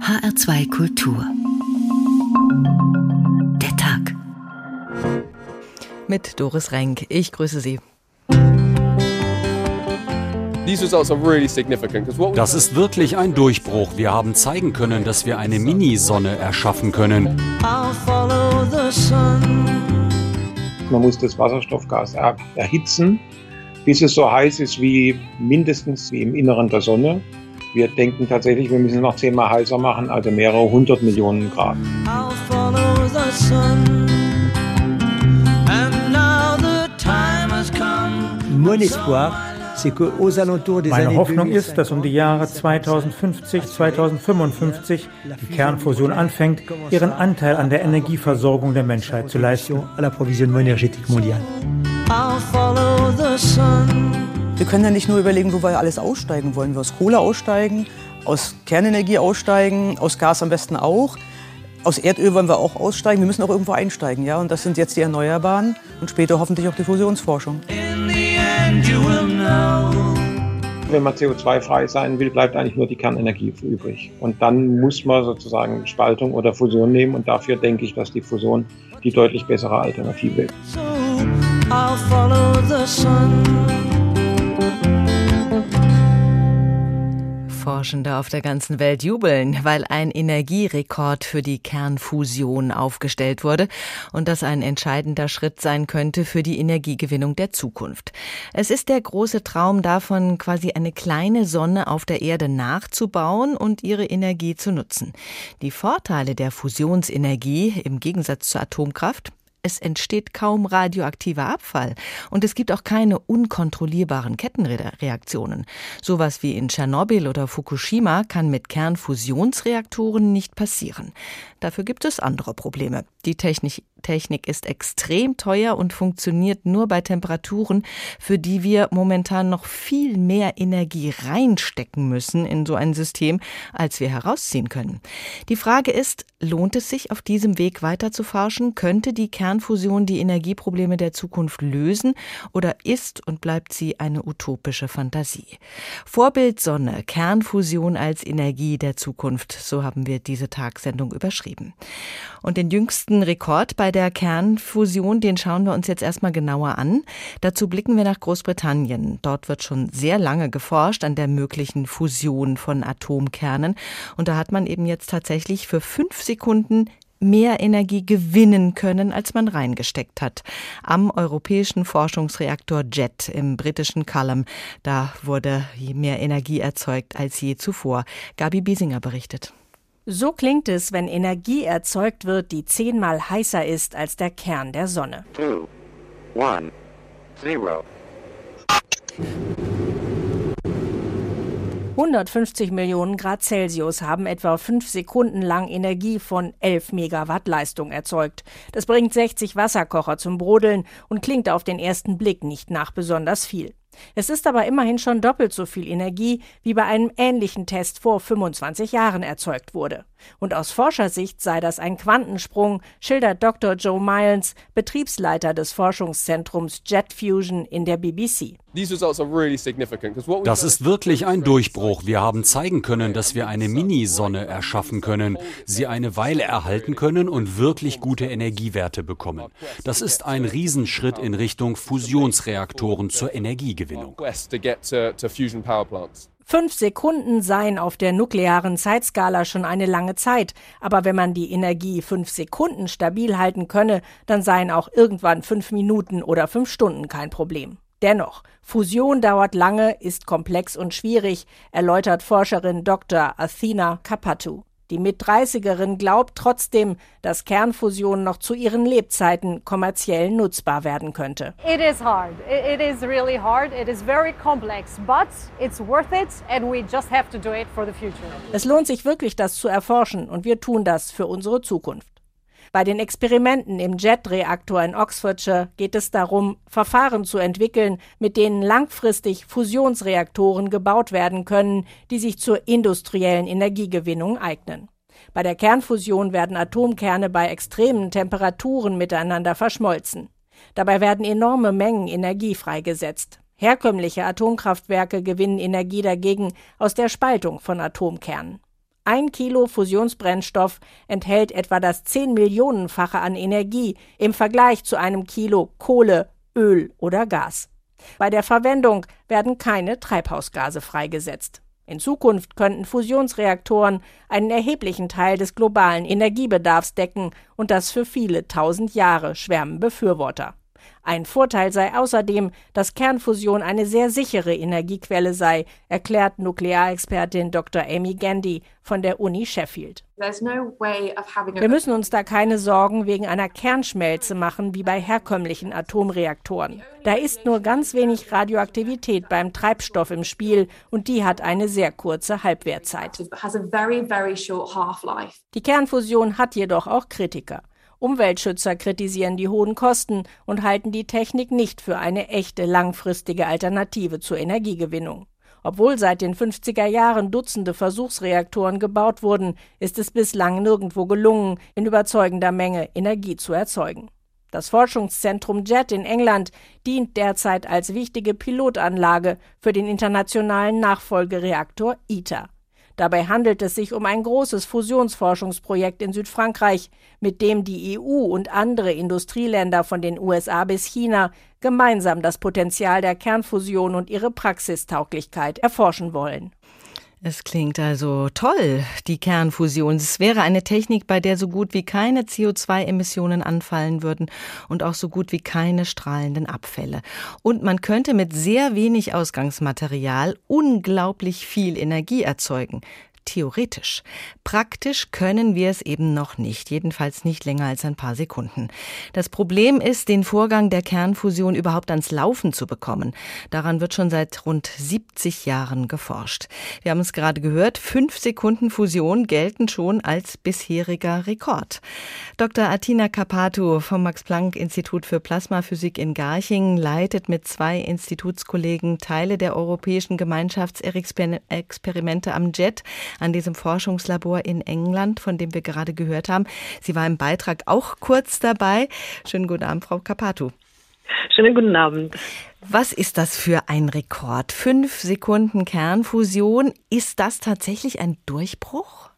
HR2 Kultur. Der Tag. Mit Doris Renk. Ich grüße Sie. Das ist wirklich ein Durchbruch. Wir haben zeigen können, dass wir eine Minisonne erschaffen können. Man muss das Wasserstoffgas erhitzen, bis es so heiß ist wie mindestens wie im Inneren der Sonne. Wir denken tatsächlich, wir müssen es noch zehnmal heißer machen, also mehrere hundert Millionen Grad. Meine Hoffnung ist, dass um die Jahre 2050, 2055 die Kernfusion anfängt, ihren Anteil an der Energieversorgung der Menschheit zu leisten. Wir können ja nicht nur überlegen, wo wir alles aussteigen. Wollen wir aus Kohle aussteigen, aus Kernenergie aussteigen, aus Gas am besten auch. Aus Erdöl wollen wir auch aussteigen. Wir müssen auch irgendwo einsteigen. Ja? Und das sind jetzt die Erneuerbaren und später hoffentlich auch die Fusionsforschung. Wenn man CO2-frei sein will, bleibt eigentlich nur die Kernenergie übrig. Und dann muss man sozusagen Spaltung oder Fusion nehmen. Und dafür denke ich, dass die Fusion die deutlich bessere Alternative ist. Forschende auf der ganzen Welt jubeln, weil ein Energierekord für die Kernfusion aufgestellt wurde und das ein entscheidender Schritt sein könnte für die Energiegewinnung der Zukunft. Es ist der große Traum davon, quasi eine kleine Sonne auf der Erde nachzubauen und ihre Energie zu nutzen. Die Vorteile der Fusionsenergie im Gegensatz zur Atomkraft es entsteht kaum radioaktiver Abfall und es gibt auch keine unkontrollierbaren Kettenreaktionen. Sowas wie in Tschernobyl oder Fukushima kann mit Kernfusionsreaktoren nicht passieren. Dafür gibt es andere Probleme. Die Technik, Technik ist extrem teuer und funktioniert nur bei Temperaturen, für die wir momentan noch viel mehr Energie reinstecken müssen in so ein System, als wir herausziehen können. Die Frage ist, lohnt es sich, auf diesem Weg weiter zu forschen? Könnte die Kernfusion die Energieprobleme der Zukunft lösen oder ist und bleibt sie eine utopische Fantasie? Vorbild Sonne, Kernfusion als Energie der Zukunft, so haben wir diese Tagsendung überschrieben. Und den jüngsten Rekord bei der Kernfusion, den schauen wir uns jetzt erstmal genauer an. Dazu blicken wir nach Großbritannien. Dort wird schon sehr lange geforscht an der möglichen Fusion von Atomkernen. Und da hat man eben jetzt tatsächlich für fünf Sekunden mehr Energie gewinnen können, als man reingesteckt hat. Am europäischen Forschungsreaktor JET im britischen Culham. Da wurde mehr Energie erzeugt als je zuvor. Gabi Biesinger berichtet. So klingt es, wenn Energie erzeugt wird, die zehnmal heißer ist als der Kern der Sonne. Two, one, zero. 150 Millionen Grad Celsius haben etwa fünf Sekunden lang Energie von 11 Megawatt Leistung erzeugt. Das bringt 60 Wasserkocher zum Brodeln und klingt auf den ersten Blick nicht nach besonders viel. Es ist aber immerhin schon doppelt so viel Energie, wie bei einem ähnlichen Test vor 25 Jahren erzeugt wurde. Und aus Forschersicht sei das ein Quantensprung, schildert Dr. Joe Miles, Betriebsleiter des Forschungszentrums Jet Fusion in der BBC. Das ist wirklich ein Durchbruch. Wir haben zeigen können, dass wir eine Minisonne erschaffen können, sie eine Weile erhalten können und wirklich gute Energiewerte bekommen. Das ist ein Riesenschritt in Richtung Fusionsreaktoren zur Energiegewinnung. Fünf Sekunden seien auf der nuklearen Zeitskala schon eine lange Zeit, aber wenn man die Energie fünf Sekunden stabil halten könne, dann seien auch irgendwann fünf Minuten oder fünf Stunden kein Problem. Dennoch, Fusion dauert lange, ist komplex und schwierig, erläutert Forscherin Dr. Athena Kapatu. Die Mit-30erin glaubt trotzdem, dass Kernfusion noch zu ihren Lebzeiten kommerziell nutzbar werden könnte. It is hard. It is really hard. It is very complex, but it's worth it and we just have to do it for the future. Es lohnt sich wirklich, das zu erforschen und wir tun das für unsere Zukunft. Bei den Experimenten im JET-Reaktor in Oxfordshire geht es darum, Verfahren zu entwickeln, mit denen langfristig Fusionsreaktoren gebaut werden können, die sich zur industriellen Energiegewinnung eignen. Bei der Kernfusion werden Atomkerne bei extremen Temperaturen miteinander verschmolzen. Dabei werden enorme Mengen Energie freigesetzt. Herkömmliche Atomkraftwerke gewinnen Energie dagegen aus der Spaltung von Atomkernen. Ein Kilo Fusionsbrennstoff enthält etwa das 10 Millionenfache an Energie im Vergleich zu einem Kilo Kohle, Öl oder Gas. Bei der Verwendung werden keine Treibhausgase freigesetzt. In Zukunft könnten Fusionsreaktoren einen erheblichen Teil des globalen Energiebedarfs decken und das für viele tausend Jahre schwärmen Befürworter. Ein Vorteil sei außerdem, dass Kernfusion eine sehr sichere Energiequelle sei, erklärt Nuklearexpertin Dr. Amy Gandy von der Uni Sheffield. Wir müssen uns da keine Sorgen wegen einer Kernschmelze machen wie bei herkömmlichen Atomreaktoren. Da ist nur ganz wenig Radioaktivität beim Treibstoff im Spiel und die hat eine sehr kurze Halbwertzeit. Die Kernfusion hat jedoch auch Kritiker. Umweltschützer kritisieren die hohen Kosten und halten die Technik nicht für eine echte langfristige Alternative zur Energiegewinnung. Obwohl seit den 50er Jahren Dutzende Versuchsreaktoren gebaut wurden, ist es bislang nirgendwo gelungen, in überzeugender Menge Energie zu erzeugen. Das Forschungszentrum JET in England dient derzeit als wichtige Pilotanlage für den internationalen Nachfolgereaktor ITER. Dabei handelt es sich um ein großes Fusionsforschungsprojekt in Südfrankreich, mit dem die EU und andere Industrieländer von den USA bis China gemeinsam das Potenzial der Kernfusion und ihre Praxistauglichkeit erforschen wollen. Es klingt also toll, die Kernfusion. Es wäre eine Technik, bei der so gut wie keine CO2-Emissionen anfallen würden und auch so gut wie keine strahlenden Abfälle. Und man könnte mit sehr wenig Ausgangsmaterial unglaublich viel Energie erzeugen theoretisch. Praktisch können wir es eben noch nicht, jedenfalls nicht länger als ein paar Sekunden. Das Problem ist, den Vorgang der Kernfusion überhaupt ans Laufen zu bekommen. Daran wird schon seit rund 70 Jahren geforscht. Wir haben es gerade gehört, fünf Sekunden Fusion gelten schon als bisheriger Rekord. Dr. Atina Kapatu vom Max-Planck-Institut für Plasmaphysik in Garching leitet mit zwei Institutskollegen Teile der europäischen Gemeinschaftsexperimente am JET an diesem Forschungslabor in England, von dem wir gerade gehört haben. Sie war im Beitrag auch kurz dabei. Schönen guten Abend, Frau Capatu. Schönen guten Abend. Was ist das für ein Rekord? Fünf Sekunden Kernfusion. Ist das tatsächlich ein Durchbruch?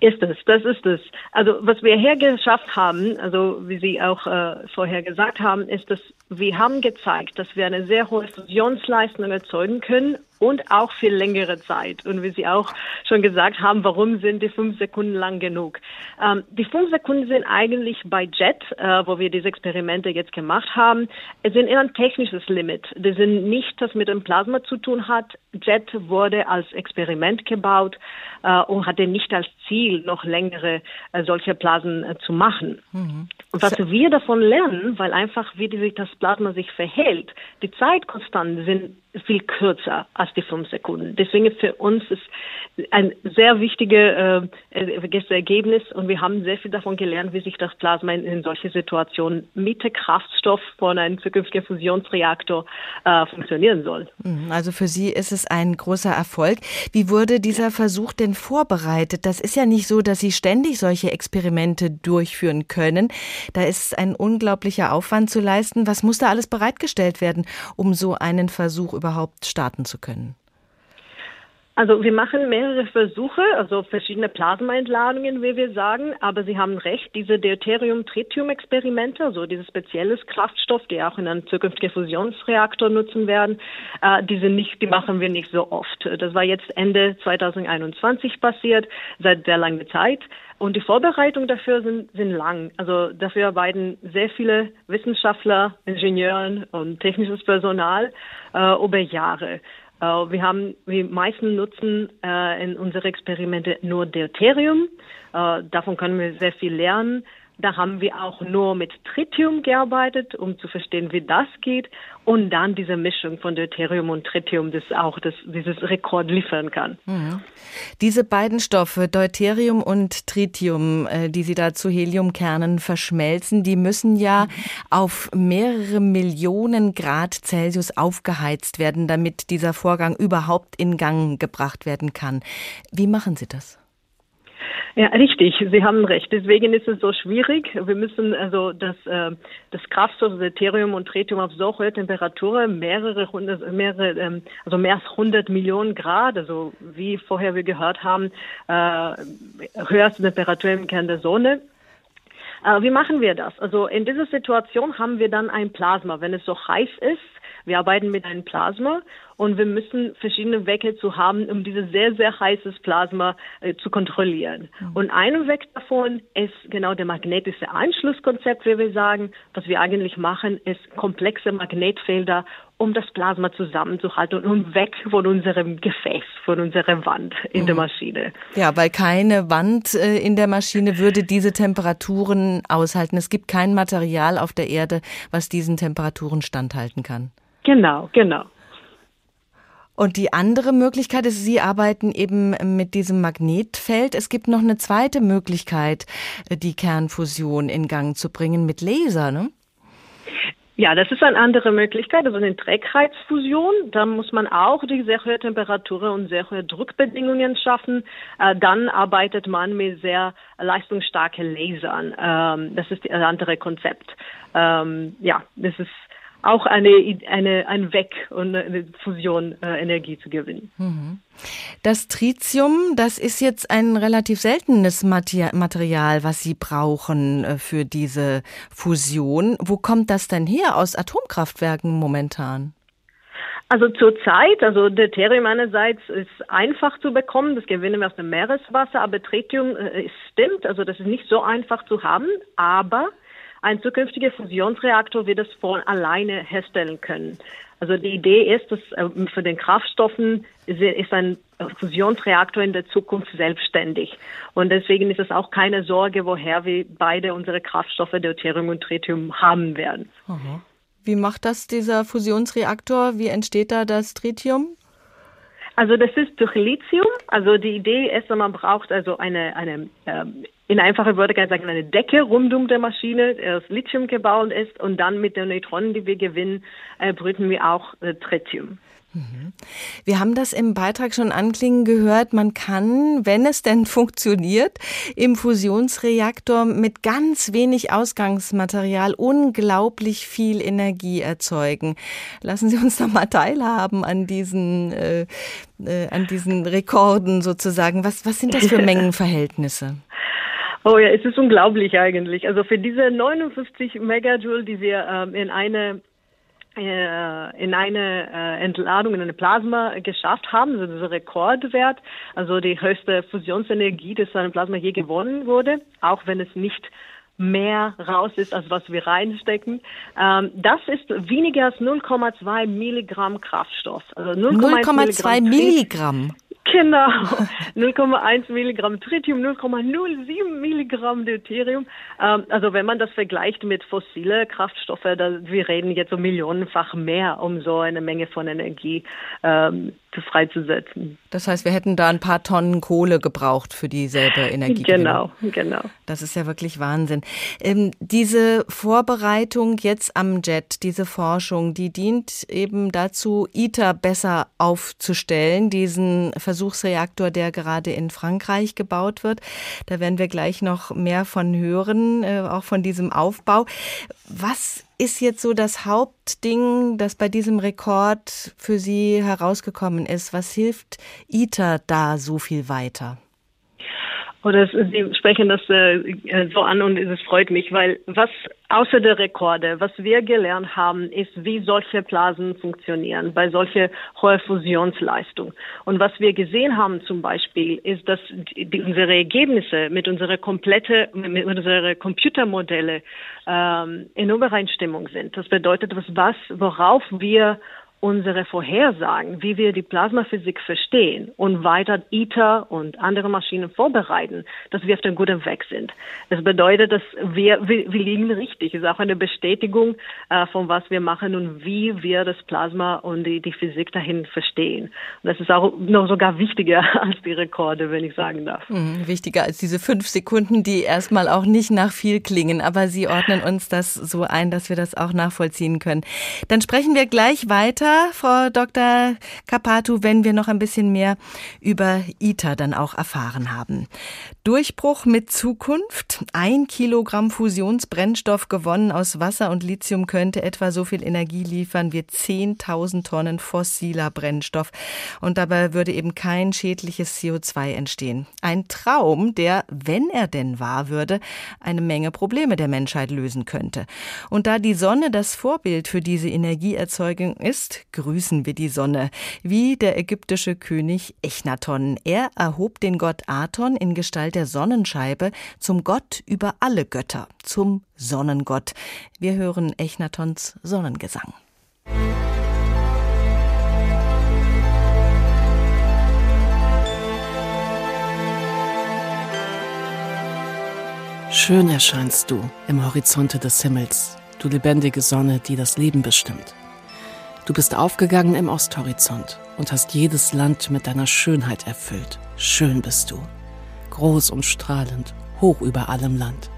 Ist es, das ist es. Also was wir hergeschafft haben, also wie Sie auch äh, vorher gesagt haben, ist, dass wir haben gezeigt, dass wir eine sehr hohe Fusionsleistung erzeugen können und auch für längere Zeit. Und wie Sie auch schon gesagt haben, warum sind die fünf Sekunden lang genug? Ähm, die fünf Sekunden sind eigentlich bei JET, äh, wo wir diese Experimente jetzt gemacht haben, es sind eher ein technisches Limit. Die sind nicht, das mit dem Plasma zu tun hat. JET wurde als Experiment gebaut äh, und hatte nicht als Ziel, noch längere äh, solche Blasen äh, zu machen. Mhm. Und was wir davon lernen, weil einfach wie sich das Plasma sich verhält, die Zeitkonstanten sind viel kürzer als die fünf Sekunden. Deswegen für uns ist ein sehr wichtiges äh, Ergebnis und wir haben sehr viel davon gelernt, wie sich das Plasma in, in solche Situationen mit dem Kraftstoff von einem zukünftigen Fusionsreaktor äh, funktionieren soll. Mhm, also für Sie ist es ein großer Erfolg. Wie wurde dieser Versuch denn vorbereitet? Das ist ja nicht so, dass Sie ständig solche Experimente durchführen können. Da ist ein unglaublicher Aufwand zu leisten. Was muss da alles bereitgestellt werden, um so einen Versuch überhaupt starten zu können? Also wir machen mehrere Versuche, also verschiedene Plasmaentladungen, wie wir sagen, aber Sie haben recht, diese Deuterium-Tritium-Experimente, also dieses spezielles Kraftstoff, die auch in einem zukünftigen Fusionsreaktor nutzen werden, äh, sind nicht, die machen wir nicht so oft. Das war jetzt Ende 2021 passiert, seit sehr langer Zeit. Und die Vorbereitungen dafür sind, sind lang. Also dafür arbeiten sehr viele Wissenschaftler, Ingenieuren und technisches Personal äh, über Jahre. Äh, wir haben, wir meisten nutzen äh, in unsere Experimente nur Deuterium. Äh, davon können wir sehr viel lernen. Da haben wir auch nur mit Tritium gearbeitet, um zu verstehen, wie das geht. Und dann diese Mischung von Deuterium und Tritium, das auch das, dieses Rekord liefern kann. Mhm. Diese beiden Stoffe, Deuterium und Tritium, äh, die Sie da zu Heliumkernen verschmelzen, die müssen ja mhm. auf mehrere Millionen Grad Celsius aufgeheizt werden, damit dieser Vorgang überhaupt in Gang gebracht werden kann. Wie machen Sie das? Ja, richtig. Sie haben recht. Deswegen ist es so schwierig. Wir müssen also das, äh, das Kraftstoff Deuterium und Tritium auf so hohe Temperaturen, mehrere hundert, mehrere, ähm, also mehr als 100 Millionen Grad, also wie vorher wir gehört haben, äh, höchste Temperatur im Kern der Sonne. Äh, wie machen wir das? Also in dieser Situation haben wir dann ein Plasma. Wenn es so heiß ist, wir arbeiten mit einem Plasma und wir müssen verschiedene Wege zu haben, um dieses sehr, sehr heißes Plasma äh, zu kontrollieren. Mhm. Und ein Weg davon ist genau der magnetische Anschlusskonzept, wie wir sagen. Was wir eigentlich machen, ist komplexe Magnetfelder um das Plasma zusammenzuhalten und weg von unserem Gefäß, von unserer Wand in mhm. der Maschine. Ja, weil keine Wand äh, in der Maschine würde diese Temperaturen aushalten. Es gibt kein Material auf der Erde, was diesen Temperaturen standhalten kann. Genau, genau. Und die andere Möglichkeit ist, Sie arbeiten eben mit diesem Magnetfeld. Es gibt noch eine zweite Möglichkeit, äh, die Kernfusion in Gang zu bringen mit Laser, ne? Ja, das ist eine andere Möglichkeit, also eine Trägheitsfusion. Da muss man auch die sehr hohe Temperatur und sehr hohe Druckbedingungen schaffen. Äh, dann arbeitet man mit sehr leistungsstarken Lasern. Ähm, das ist ein anderes Konzept. Ähm, ja, das ist auch eine, eine, ein Weg und eine Fusion äh, Energie zu gewinnen. Mhm. Das Tritium, das ist jetzt ein relativ seltenes Material, was Sie brauchen äh, für diese Fusion. Wo kommt das denn her aus Atomkraftwerken momentan? Also zurzeit, also Deuterium einerseits ist einfach zu bekommen, das gewinnen wir aus dem Meereswasser, aber Tritium äh, stimmt, also das ist nicht so einfach zu haben, aber ein zukünftiger Fusionsreaktor wird es von alleine herstellen können. Also die Idee ist, dass äh, für den Kraftstoffen ist ein Fusionsreaktor in der Zukunft selbstständig. Und deswegen ist es auch keine Sorge, woher wir beide unsere Kraftstoffe Deuterium und Tritium haben werden. Aha. Wie macht das dieser Fusionsreaktor? Wie entsteht da das Tritium? Also das ist durch Lithium. Also die Idee ist, man braucht also eine, eine ähm, in einfacher Worte kann ich sagen, eine Decke rund um der Maschine, die aus Lithium gebaut ist und dann mit den Neutronen, die wir gewinnen, äh, brüten wir auch äh, Tritium. Mhm. Wir haben das im Beitrag schon anklingen gehört. Man kann, wenn es denn funktioniert, im Fusionsreaktor mit ganz wenig Ausgangsmaterial unglaublich viel Energie erzeugen. Lassen Sie uns doch mal teilhaben an diesen, äh, äh, an diesen Rekorden sozusagen. Was, was sind das für Mengenverhältnisse? Oh ja, es ist unglaublich eigentlich. Also für diese 59 Megajoule, die wir ähm, in eine äh, in eine äh, Entladung, in eine Plasma geschafft haben, also dieser Rekordwert, also die höchste Fusionsenergie, die zu einem Plasma je gewonnen wurde, auch wenn es nicht mehr raus ist, als was wir reinstecken. Ähm, das ist weniger als 0,2 Milligramm Kraftstoff. Also 0,2 Milligramm. Milligramm. Genau. 0,1 Milligramm Tritium, 0,07 Milligramm Deuterium. Ähm, also wenn man das vergleicht mit fossile Kraftstoffe, da, wir reden jetzt um millionenfach mehr, um so eine Menge von Energie ähm, freizusetzen. Das heißt, wir hätten da ein paar Tonnen Kohle gebraucht für dieselbe Energie. Genau, genau. Das ist ja wirklich Wahnsinn. Ähm, diese Vorbereitung jetzt am Jet, diese Forschung, die dient eben dazu, ITER besser aufzustellen, diesen Versuchsreaktor, der gerade in Frankreich gebaut wird. Da werden wir gleich noch mehr von hören, äh, auch von diesem Aufbau. Was ist jetzt so das Hauptding, das bei diesem Rekord für Sie herausgekommen ist? Was hilft ITER da so viel weiter? Oder Sie sprechen das äh, so an und es freut mich, weil was außer der Rekorde, was wir gelernt haben, ist, wie solche Blasen funktionieren bei solcher hoher Fusionsleistung. Und was wir gesehen haben zum Beispiel, ist, dass die, unsere Ergebnisse mit unserer komplette, mit unseren Computermodelle ähm, in Übereinstimmung sind. Das bedeutet, was worauf wir unsere Vorhersagen, wie wir die Plasmaphysik verstehen und weiter ITER und andere Maschinen vorbereiten, dass wir auf dem guten Weg sind. Das bedeutet, dass wir, wir, wir liegen richtig. Es ist auch eine Bestätigung äh, von was wir machen und wie wir das Plasma und die, die Physik dahin verstehen. Und das ist auch noch sogar wichtiger als die Rekorde, wenn ich sagen darf. Mhm, wichtiger als diese fünf Sekunden, die erstmal auch nicht nach viel klingen, aber Sie ordnen uns das so ein, dass wir das auch nachvollziehen können. Dann sprechen wir gleich weiter besser, Frau Dr. Capatu, wenn wir noch ein bisschen mehr über ITER dann auch erfahren haben. Durchbruch mit Zukunft. Ein Kilogramm Fusionsbrennstoff gewonnen aus Wasser und Lithium könnte etwa so viel Energie liefern wie 10.000 Tonnen fossiler Brennstoff. Und dabei würde eben kein schädliches CO2 entstehen. Ein Traum, der, wenn er denn wahr würde, eine Menge Probleme der Menschheit lösen könnte. Und da die Sonne das Vorbild für diese Energieerzeugung ist, grüßen wir die Sonne, wie der ägyptische König Echnaton. Er erhob den Gott Aton in Gestalt der Sonnenscheibe zum Gott über alle Götter, zum Sonnengott. Wir hören Echnatons Sonnengesang. Schön erscheinst du im Horizonte des Himmels, du lebendige Sonne, die das Leben bestimmt. Du bist aufgegangen im Osthorizont und hast jedes Land mit deiner Schönheit erfüllt. Schön bist du, groß und strahlend, hoch über allem Land.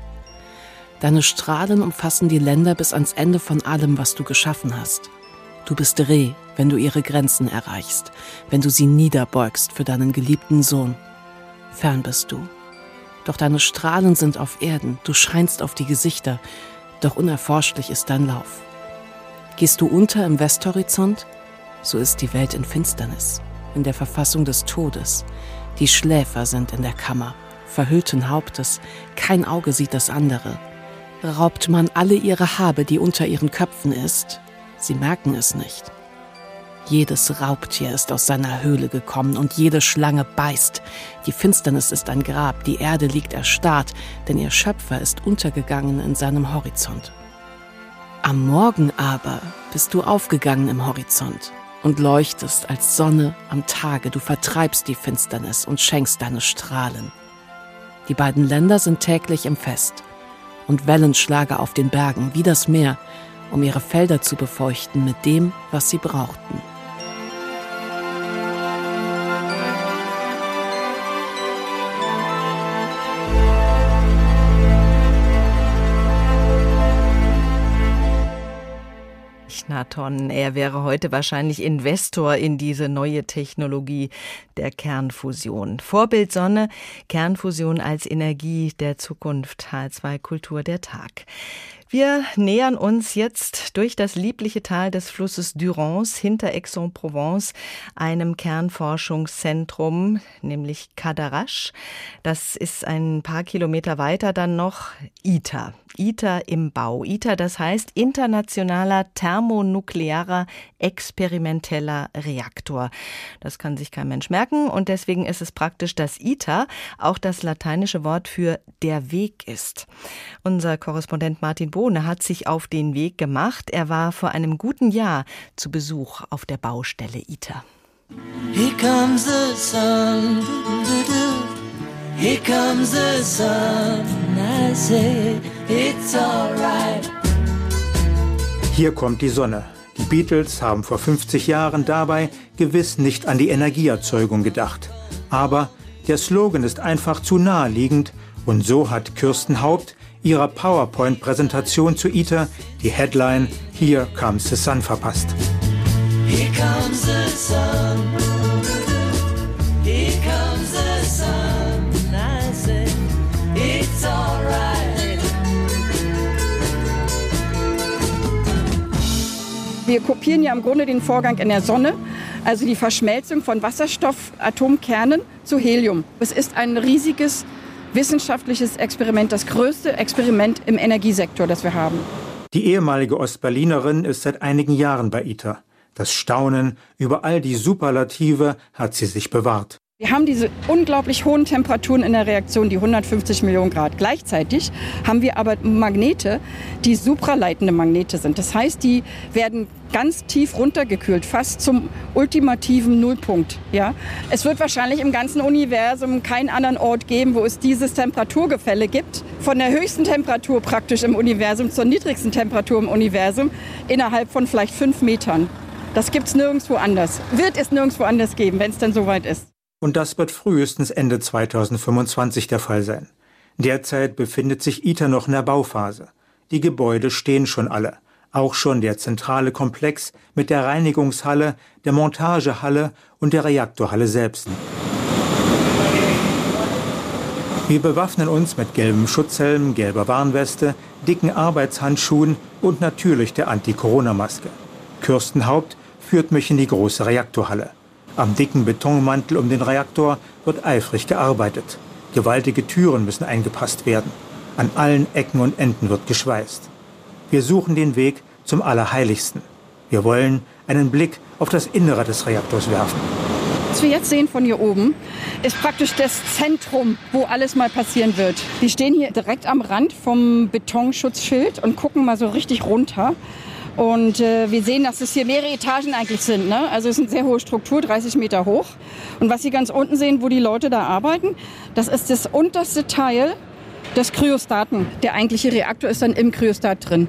Deine Strahlen umfassen die Länder bis ans Ende von allem, was du geschaffen hast. Du bist Reh, wenn du ihre Grenzen erreichst, wenn du sie niederbeugst für deinen geliebten Sohn. Fern bist du. Doch deine Strahlen sind auf Erden, du scheinst auf die Gesichter, doch unerforschlich ist dein Lauf. Gehst du unter im Westhorizont, so ist die Welt in Finsternis, in der Verfassung des Todes. Die Schläfer sind in der Kammer, verhüllten Hauptes, kein Auge sieht das andere. Raubt man alle ihre Habe, die unter ihren Köpfen ist, sie merken es nicht. Jedes Raubtier ist aus seiner Höhle gekommen und jede Schlange beißt. Die Finsternis ist ein Grab, die Erde liegt erstarrt, denn ihr Schöpfer ist untergegangen in seinem Horizont. Am Morgen aber bist du aufgegangen im Horizont und leuchtest als Sonne am Tage, du vertreibst die Finsternis und schenkst deine Strahlen. Die beiden Länder sind täglich im Fest und Wellenschlager auf den Bergen wie das Meer, um ihre Felder zu befeuchten mit dem, was sie brauchten. Echnaton. Er wäre heute wahrscheinlich Investor in diese neue Technologie der Kernfusion. Vorbild Sonne, Kernfusion als Energie der Zukunft. H2 Kultur der Tag. Wir nähern uns jetzt durch das liebliche Tal des Flusses Durance hinter Aix-en-Provence einem Kernforschungszentrum, nämlich Cadarache. Das ist ein paar Kilometer weiter dann noch ITER. ITER im Bau. ITER, das heißt Internationaler Thermonuklearer Experimenteller Reaktor. Das kann sich kein Mensch merken und deswegen ist es praktisch, dass ITER auch das lateinische Wort für der Weg ist. Unser Korrespondent Martin Bohne hat sich auf den Weg gemacht. Er war vor einem guten Jahr zu Besuch auf der Baustelle ITER. Here comes the sun. Here comes the sun. I say it's alright. Hier kommt die Sonne. Die Beatles haben vor 50 Jahren dabei gewiss nicht an die Energieerzeugung gedacht. Aber der Slogan ist einfach zu naheliegend und so hat Kirsten Haupt ihrer PowerPoint-Präsentation zu ITER die Headline Here Comes the Sun verpasst. Here comes the sun. Wir kopieren ja im Grunde den Vorgang in der Sonne, also die Verschmelzung von Wasserstoffatomkernen zu Helium. Es ist ein riesiges wissenschaftliches Experiment, das größte Experiment im Energiesektor, das wir haben. Die ehemalige Ostberlinerin ist seit einigen Jahren bei ITER. Das Staunen über all die Superlative hat sie sich bewahrt. Wir haben diese unglaublich hohen Temperaturen in der Reaktion, die 150 Millionen Grad. Gleichzeitig haben wir aber Magnete, die supraleitende Magnete sind. Das heißt, die werden ganz tief runtergekühlt, fast zum ultimativen Nullpunkt. Ja? Es wird wahrscheinlich im ganzen Universum keinen anderen Ort geben, wo es dieses Temperaturgefälle gibt. Von der höchsten Temperatur praktisch im Universum zur niedrigsten Temperatur im Universum innerhalb von vielleicht fünf Metern. Das gibt es nirgendwo anders. Wird es nirgendwo anders geben, wenn es dann soweit ist und das wird frühestens Ende 2025 der Fall sein. Derzeit befindet sich ITER noch in der Bauphase. Die Gebäude stehen schon alle. Auch schon der zentrale Komplex mit der Reinigungshalle, der Montagehalle und der Reaktorhalle selbst. Wir bewaffnen uns mit gelbem Schutzhelm, gelber Warnweste, dicken Arbeitshandschuhen und natürlich der Anti-Corona-Maske. Kirsten Haupt führt mich in die große Reaktorhalle. Am dicken Betonmantel um den Reaktor wird eifrig gearbeitet. Gewaltige Türen müssen eingepasst werden. An allen Ecken und Enden wird geschweißt. Wir suchen den Weg zum Allerheiligsten. Wir wollen einen Blick auf das Innere des Reaktors werfen. Was wir jetzt sehen von hier oben, ist praktisch das Zentrum, wo alles mal passieren wird. Wir stehen hier direkt am Rand vom Betonschutzschild und gucken mal so richtig runter. Und äh, wir sehen, dass es hier mehrere Etagen eigentlich sind. Ne? Also es ist eine sehr hohe Struktur, 30 Meter hoch. Und was Sie ganz unten sehen, wo die Leute da arbeiten, das ist das unterste Teil des Kryostaten. Der eigentliche Reaktor ist dann im Kryostat drin.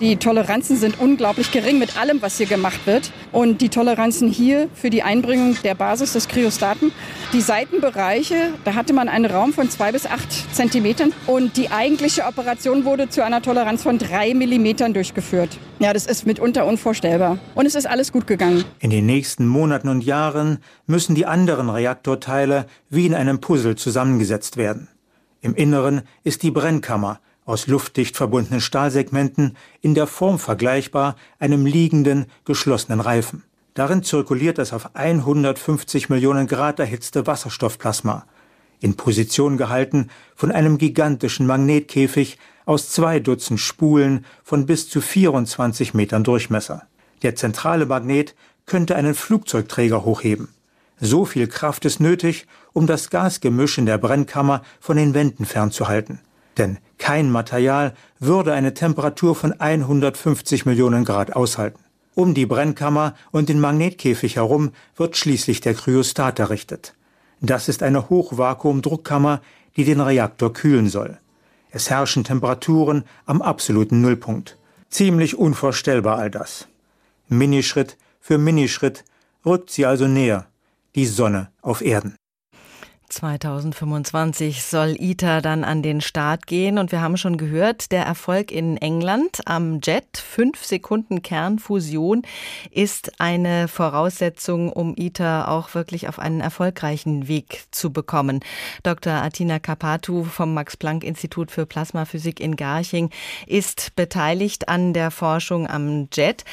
Die Toleranzen sind unglaublich gering mit allem, was hier gemacht wird. Und die Toleranzen hier für die Einbringung der Basis des Kryostaten, die Seitenbereiche, da hatte man einen Raum von zwei bis acht Zentimetern. Und die eigentliche Operation wurde zu einer Toleranz von drei Millimetern durchgeführt. Ja, das ist mitunter unvorstellbar. Und es ist alles gut gegangen. In den nächsten Monaten und Jahren müssen die anderen Reaktorteile wie in einem Puzzle zusammengesetzt werden. Im Inneren ist die Brennkammer, aus luftdicht verbundenen Stahlsegmenten, in der Form vergleichbar einem liegenden, geschlossenen Reifen. Darin zirkuliert das auf 150 Millionen Grad erhitzte Wasserstoffplasma, in Position gehalten von einem gigantischen Magnetkäfig aus zwei Dutzend Spulen von bis zu 24 Metern Durchmesser. Der zentrale Magnet könnte einen Flugzeugträger hochheben. So viel Kraft ist nötig, um das Gasgemisch in der Brennkammer von den Wänden fernzuhalten. Denn kein Material würde eine Temperatur von 150 Millionen Grad aushalten. Um die Brennkammer und den Magnetkäfig herum wird schließlich der Kryostat errichtet. Das ist eine Hochvakuumdruckkammer, die den Reaktor kühlen soll. Es herrschen Temperaturen am absoluten Nullpunkt. Ziemlich unvorstellbar all das. Minischritt für Minischritt rückt sie also näher, die Sonne auf Erden. 2025 soll ITER dann an den Start gehen und wir haben schon gehört, der Erfolg in England am JET, 5 Sekunden Kernfusion, ist eine Voraussetzung, um ITER auch wirklich auf einen erfolgreichen Weg zu bekommen. Dr. Atina Kapatu vom Max-Planck-Institut für Plasmaphysik in Garching ist beteiligt an der Forschung am JET.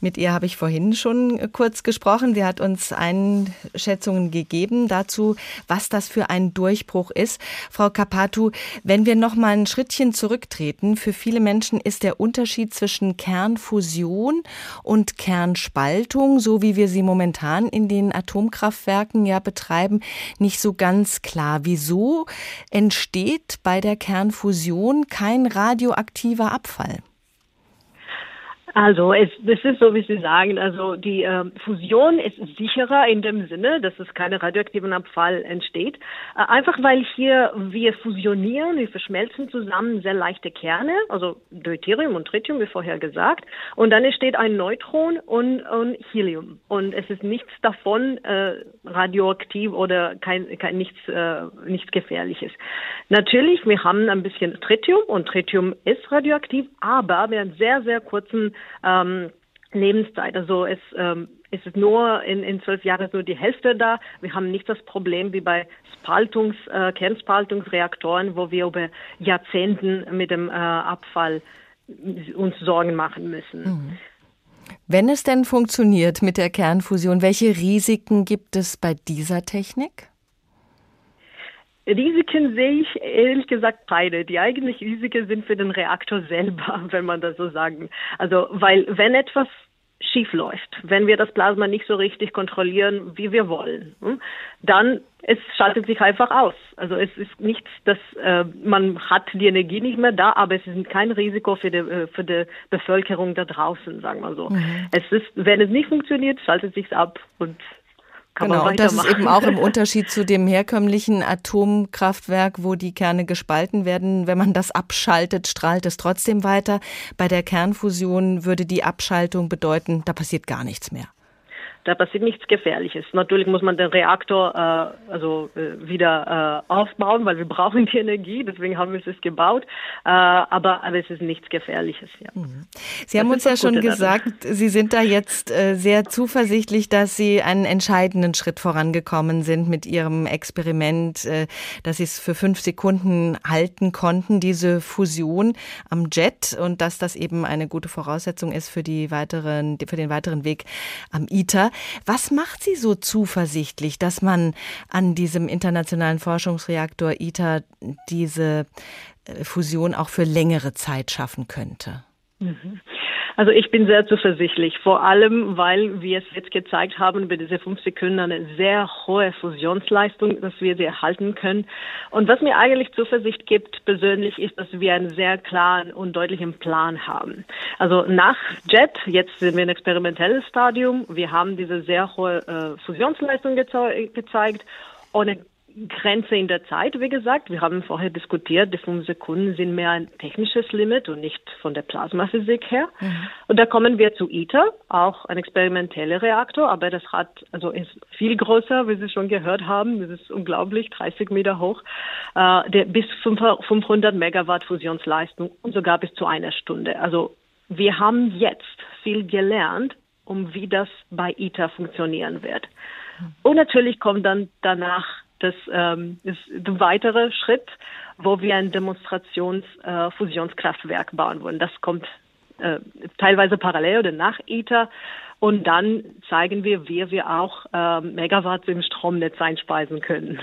Mit ihr habe ich vorhin schon kurz gesprochen. Sie hat uns Einschätzungen gegeben dazu, was das das für ein Durchbruch ist. Frau Capatu, wenn wir noch mal ein Schrittchen zurücktreten, für viele Menschen ist der Unterschied zwischen Kernfusion und Kernspaltung, so wie wir sie momentan in den Atomkraftwerken ja betreiben, nicht so ganz klar. Wieso entsteht bei der Kernfusion kein radioaktiver Abfall? Also es, das ist so, wie Sie sagen, also die äh, Fusion ist sicherer in dem Sinne, dass es keine radioaktiven Abfall entsteht. Äh, einfach weil hier wir fusionieren, wir verschmelzen zusammen sehr leichte Kerne, also Deuterium und Tritium, wie vorher gesagt, und dann entsteht ein Neutron und, und Helium. Und es ist nichts davon äh, radioaktiv oder kein, kein nichts, äh, nichts Gefährliches. Natürlich, wir haben ein bisschen Tritium und Tritium ist radioaktiv, aber wir haben sehr, sehr kurzen ähm, Lebenszeit. Also es ähm, ist es nur in, in zwölf Jahren nur die Hälfte da. Wir haben nicht das Problem wie bei Spaltungs, äh, Kernspaltungsreaktoren, wo wir über Jahrzehnten mit dem äh, Abfall uns Sorgen machen müssen. Mhm. Wenn es denn funktioniert mit der Kernfusion, welche Risiken gibt es bei dieser Technik? Risiken sehe ich ehrlich gesagt keine. Die eigentlichen Risiken sind für den Reaktor selber, wenn man das so sagen. Also, weil wenn etwas schief läuft, wenn wir das Plasma nicht so richtig kontrollieren, wie wir wollen, hm, dann es schaltet sich einfach aus. Also es ist nichts, dass äh, man hat die Energie nicht mehr da, aber es ist kein Risiko für die, äh, für die Bevölkerung da draußen, sagen wir so. Mhm. Es ist, wenn es nicht funktioniert, schaltet sich ab und kann genau, und das ist eben auch im Unterschied zu dem herkömmlichen Atomkraftwerk, wo die Kerne gespalten werden. Wenn man das abschaltet, strahlt es trotzdem weiter. Bei der Kernfusion würde die Abschaltung bedeuten, da passiert gar nichts mehr. Da passiert nichts Gefährliches. Natürlich muss man den Reaktor äh, also äh, wieder äh, aufbauen, weil wir brauchen die Energie, deswegen haben wir es gebaut. Äh, aber, aber es ist nichts Gefährliches. Ja. Mhm. Sie haben uns ja schon gesagt, daran. Sie sind da jetzt äh, sehr zuversichtlich, dass Sie einen entscheidenden Schritt vorangekommen sind mit Ihrem Experiment, äh, dass Sie es für fünf Sekunden halten konnten, diese Fusion am Jet und dass das eben eine gute Voraussetzung ist für die weiteren, für den weiteren Weg am ITER. Was macht Sie so zuversichtlich, dass man an diesem internationalen Forschungsreaktor ITER diese äh, Fusion auch für längere Zeit schaffen könnte? Mhm. Also ich bin sehr zuversichtlich, vor allem, weil wir es jetzt gezeigt haben, bei diese fünf Sekunden eine sehr hohe Fusionsleistung, dass wir sie erhalten können. Und was mir eigentlich Zuversicht gibt persönlich, ist, dass wir einen sehr klaren und deutlichen Plan haben. Also nach JET, jetzt sind wir ein experimentelles Stadium, wir haben diese sehr hohe äh, Fusionsleistung gezeigt ohne Grenze in der Zeit, wie gesagt. Wir haben vorher diskutiert, die fünf Sekunden sind mehr ein technisches Limit und nicht von der Plasmaphysik her. Mhm. Und da kommen wir zu ITER, auch ein experimenteller Reaktor, aber das hat, also ist viel größer, wie Sie schon gehört haben. Das ist unglaublich, 30 Meter hoch, äh, der bis 500 Megawatt Fusionsleistung und sogar bis zu einer Stunde. Also wir haben jetzt viel gelernt, um wie das bei ITER funktionieren wird. Mhm. Und natürlich kommt dann danach das ähm, ist ein weiterer Schritt, wo wir ein Demonstrationsfusionskraftwerk äh, bauen wollen. Das kommt äh, teilweise parallel oder nach ITER. Und dann zeigen wir, wie wir auch äh, Megawatts im Stromnetz einspeisen können.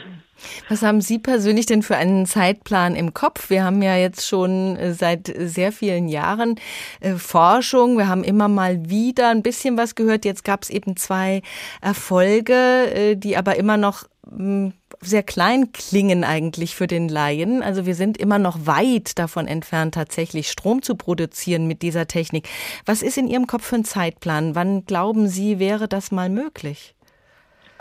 Was haben Sie persönlich denn für einen Zeitplan im Kopf? Wir haben ja jetzt schon äh, seit sehr vielen Jahren äh, Forschung. Wir haben immer mal wieder ein bisschen was gehört. Jetzt gab es eben zwei Erfolge, äh, die aber immer noch hm, sehr klein klingen eigentlich für den Laien. Also wir sind immer noch weit davon entfernt, tatsächlich Strom zu produzieren mit dieser Technik. Was ist in Ihrem Kopf für ein Zeitplan? Wann glauben Sie, wäre das mal möglich?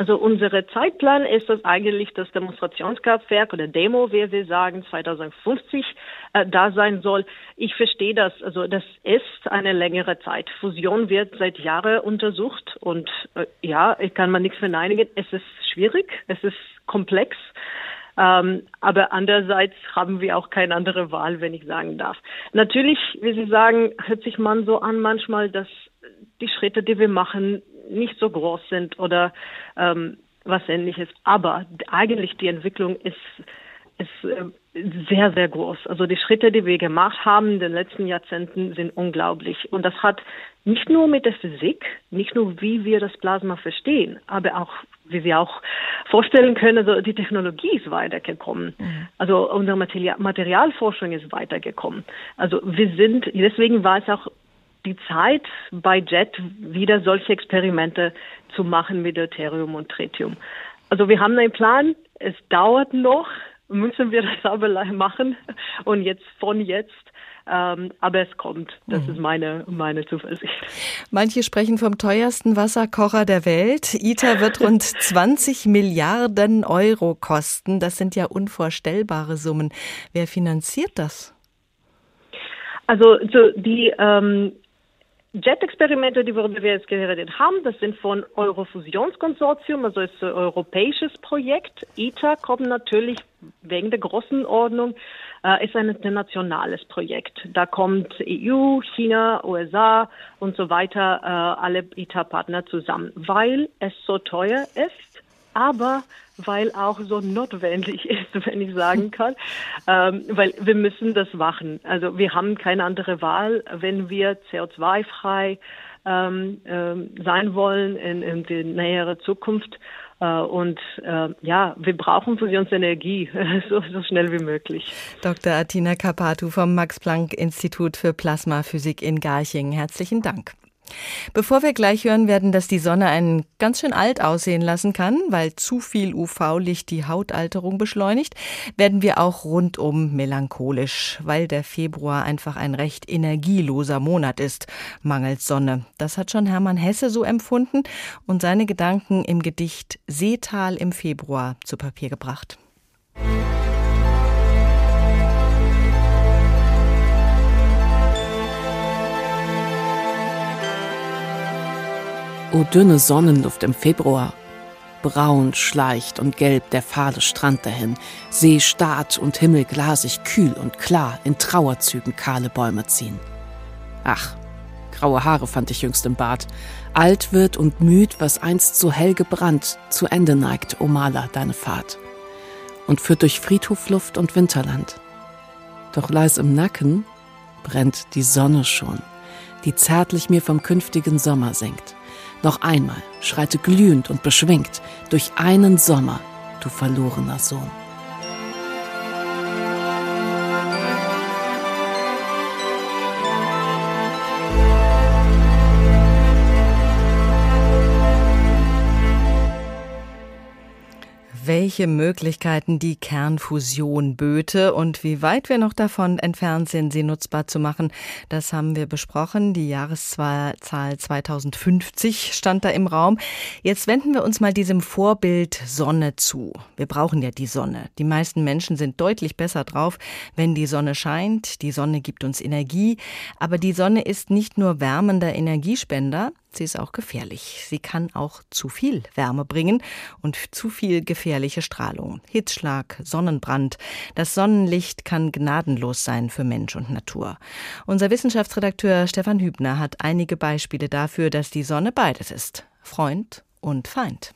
Also unser Zeitplan ist das eigentlich das Demonstrationskraftwerk oder Demo, wie wir sagen, 2050 äh, da sein soll. Ich verstehe das. Also das ist eine längere Zeit. Fusion wird seit Jahren untersucht und äh, ja, ich kann man nichts verneinigen. Es ist schwierig, es ist komplex. Ähm, aber andererseits haben wir auch keine andere Wahl, wenn ich sagen darf. Natürlich, wie Sie sagen, hört sich man so an manchmal, dass die Schritte, die wir machen, nicht so groß sind oder ähm, was ähnliches. Aber eigentlich die Entwicklung ist, ist äh, sehr, sehr groß. Also die Schritte, die wir gemacht haben in den letzten Jahrzehnten, sind unglaublich. Und das hat nicht nur mit der Physik, nicht nur wie wir das Plasma verstehen, aber auch wie Sie auch vorstellen können, also die Technologie ist weitergekommen. Mhm. Also unsere Material Materialforschung ist weitergekommen. Also wir sind, deswegen war es auch die Zeit bei JET wieder solche Experimente zu machen mit Deuterium und Tritium. Also wir haben einen Plan, es dauert noch, müssen wir das aber machen und jetzt von jetzt ähm, aber es kommt. Das mhm. ist meine, meine Zuversicht. Manche sprechen vom teuersten Wasserkocher der Welt. ITER wird rund 20 Milliarden Euro kosten. Das sind ja unvorstellbare Summen. Wer finanziert das? Also so die ähm, Jet-Experimente, die wir jetzt geredet haben, das sind von Eurofusionskonsortium, also ist ein europäisches Projekt. ITER kommt natürlich wegen der großen Ordnung, äh, ist ein internationales Projekt. Da kommt EU, China, USA und so weiter, äh, alle ITER-Partner zusammen, weil es so teuer ist, aber weil auch so notwendig ist, wenn ich sagen kann, ähm, weil wir müssen das machen. Also wir haben keine andere Wahl, wenn wir CO2-frei ähm, ähm, sein wollen in, in die nähere Zukunft. Äh, und äh, ja, wir brauchen Fusionsenergie so, so schnell wie möglich. Dr. Atina Kapatu vom Max-Planck-Institut für Plasmaphysik in Garching. Herzlichen Dank. Bevor wir gleich hören werden, dass die Sonne einen ganz schön alt aussehen lassen kann, weil zu viel UV-Licht die Hautalterung beschleunigt, werden wir auch rundum melancholisch, weil der Februar einfach ein recht energieloser Monat ist, mangels Sonne. Das hat schon Hermann Hesse so empfunden und seine Gedanken im Gedicht Seetal im Februar zu Papier gebracht. O dünne Sonnenluft im Februar. Braun schleicht und gelb der fahle Strand dahin, See starrt und Himmel glasig kühl und klar in Trauerzügen kahle Bäume ziehen. Ach, graue Haare fand ich jüngst im Bad. Alt wird und müd, was einst so hell gebrannt, zu Ende neigt, O Maler, deine Fahrt. Und führt durch Friedhofluft und Winterland. Doch leis im Nacken brennt die Sonne schon, die zärtlich mir vom künftigen Sommer singt. Noch einmal schreite glühend und beschwingt durch einen Sommer, du verlorener Sohn. Welche Möglichkeiten die Kernfusion böte und wie weit wir noch davon entfernt sind, sie nutzbar zu machen, das haben wir besprochen. Die Jahreszahl 2050 stand da im Raum. Jetzt wenden wir uns mal diesem Vorbild Sonne zu. Wir brauchen ja die Sonne. Die meisten Menschen sind deutlich besser drauf, wenn die Sonne scheint. Die Sonne gibt uns Energie. Aber die Sonne ist nicht nur wärmender Energiespender, Sie ist auch gefährlich. Sie kann auch zu viel Wärme bringen und zu viel gefährliche Strahlung. Hitzschlag, Sonnenbrand. Das Sonnenlicht kann gnadenlos sein für Mensch und Natur. Unser Wissenschaftsredakteur Stefan Hübner hat einige Beispiele dafür, dass die Sonne beides ist. Freund und Feind.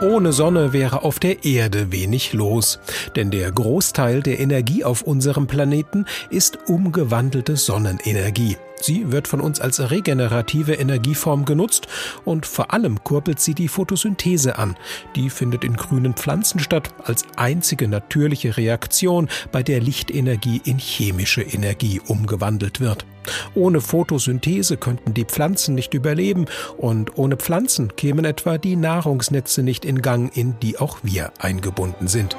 Ohne Sonne wäre auf der Erde wenig los, denn der Großteil der Energie auf unserem Planeten ist umgewandelte Sonnenenergie. Sie wird von uns als regenerative Energieform genutzt und vor allem kurbelt sie die Photosynthese an. Die findet in grünen Pflanzen statt als einzige natürliche Reaktion, bei der Lichtenergie in chemische Energie umgewandelt wird. Ohne Photosynthese könnten die Pflanzen nicht überleben und ohne Pflanzen kämen etwa die Nahrungsnetze nicht in Gang, in die auch wir eingebunden sind.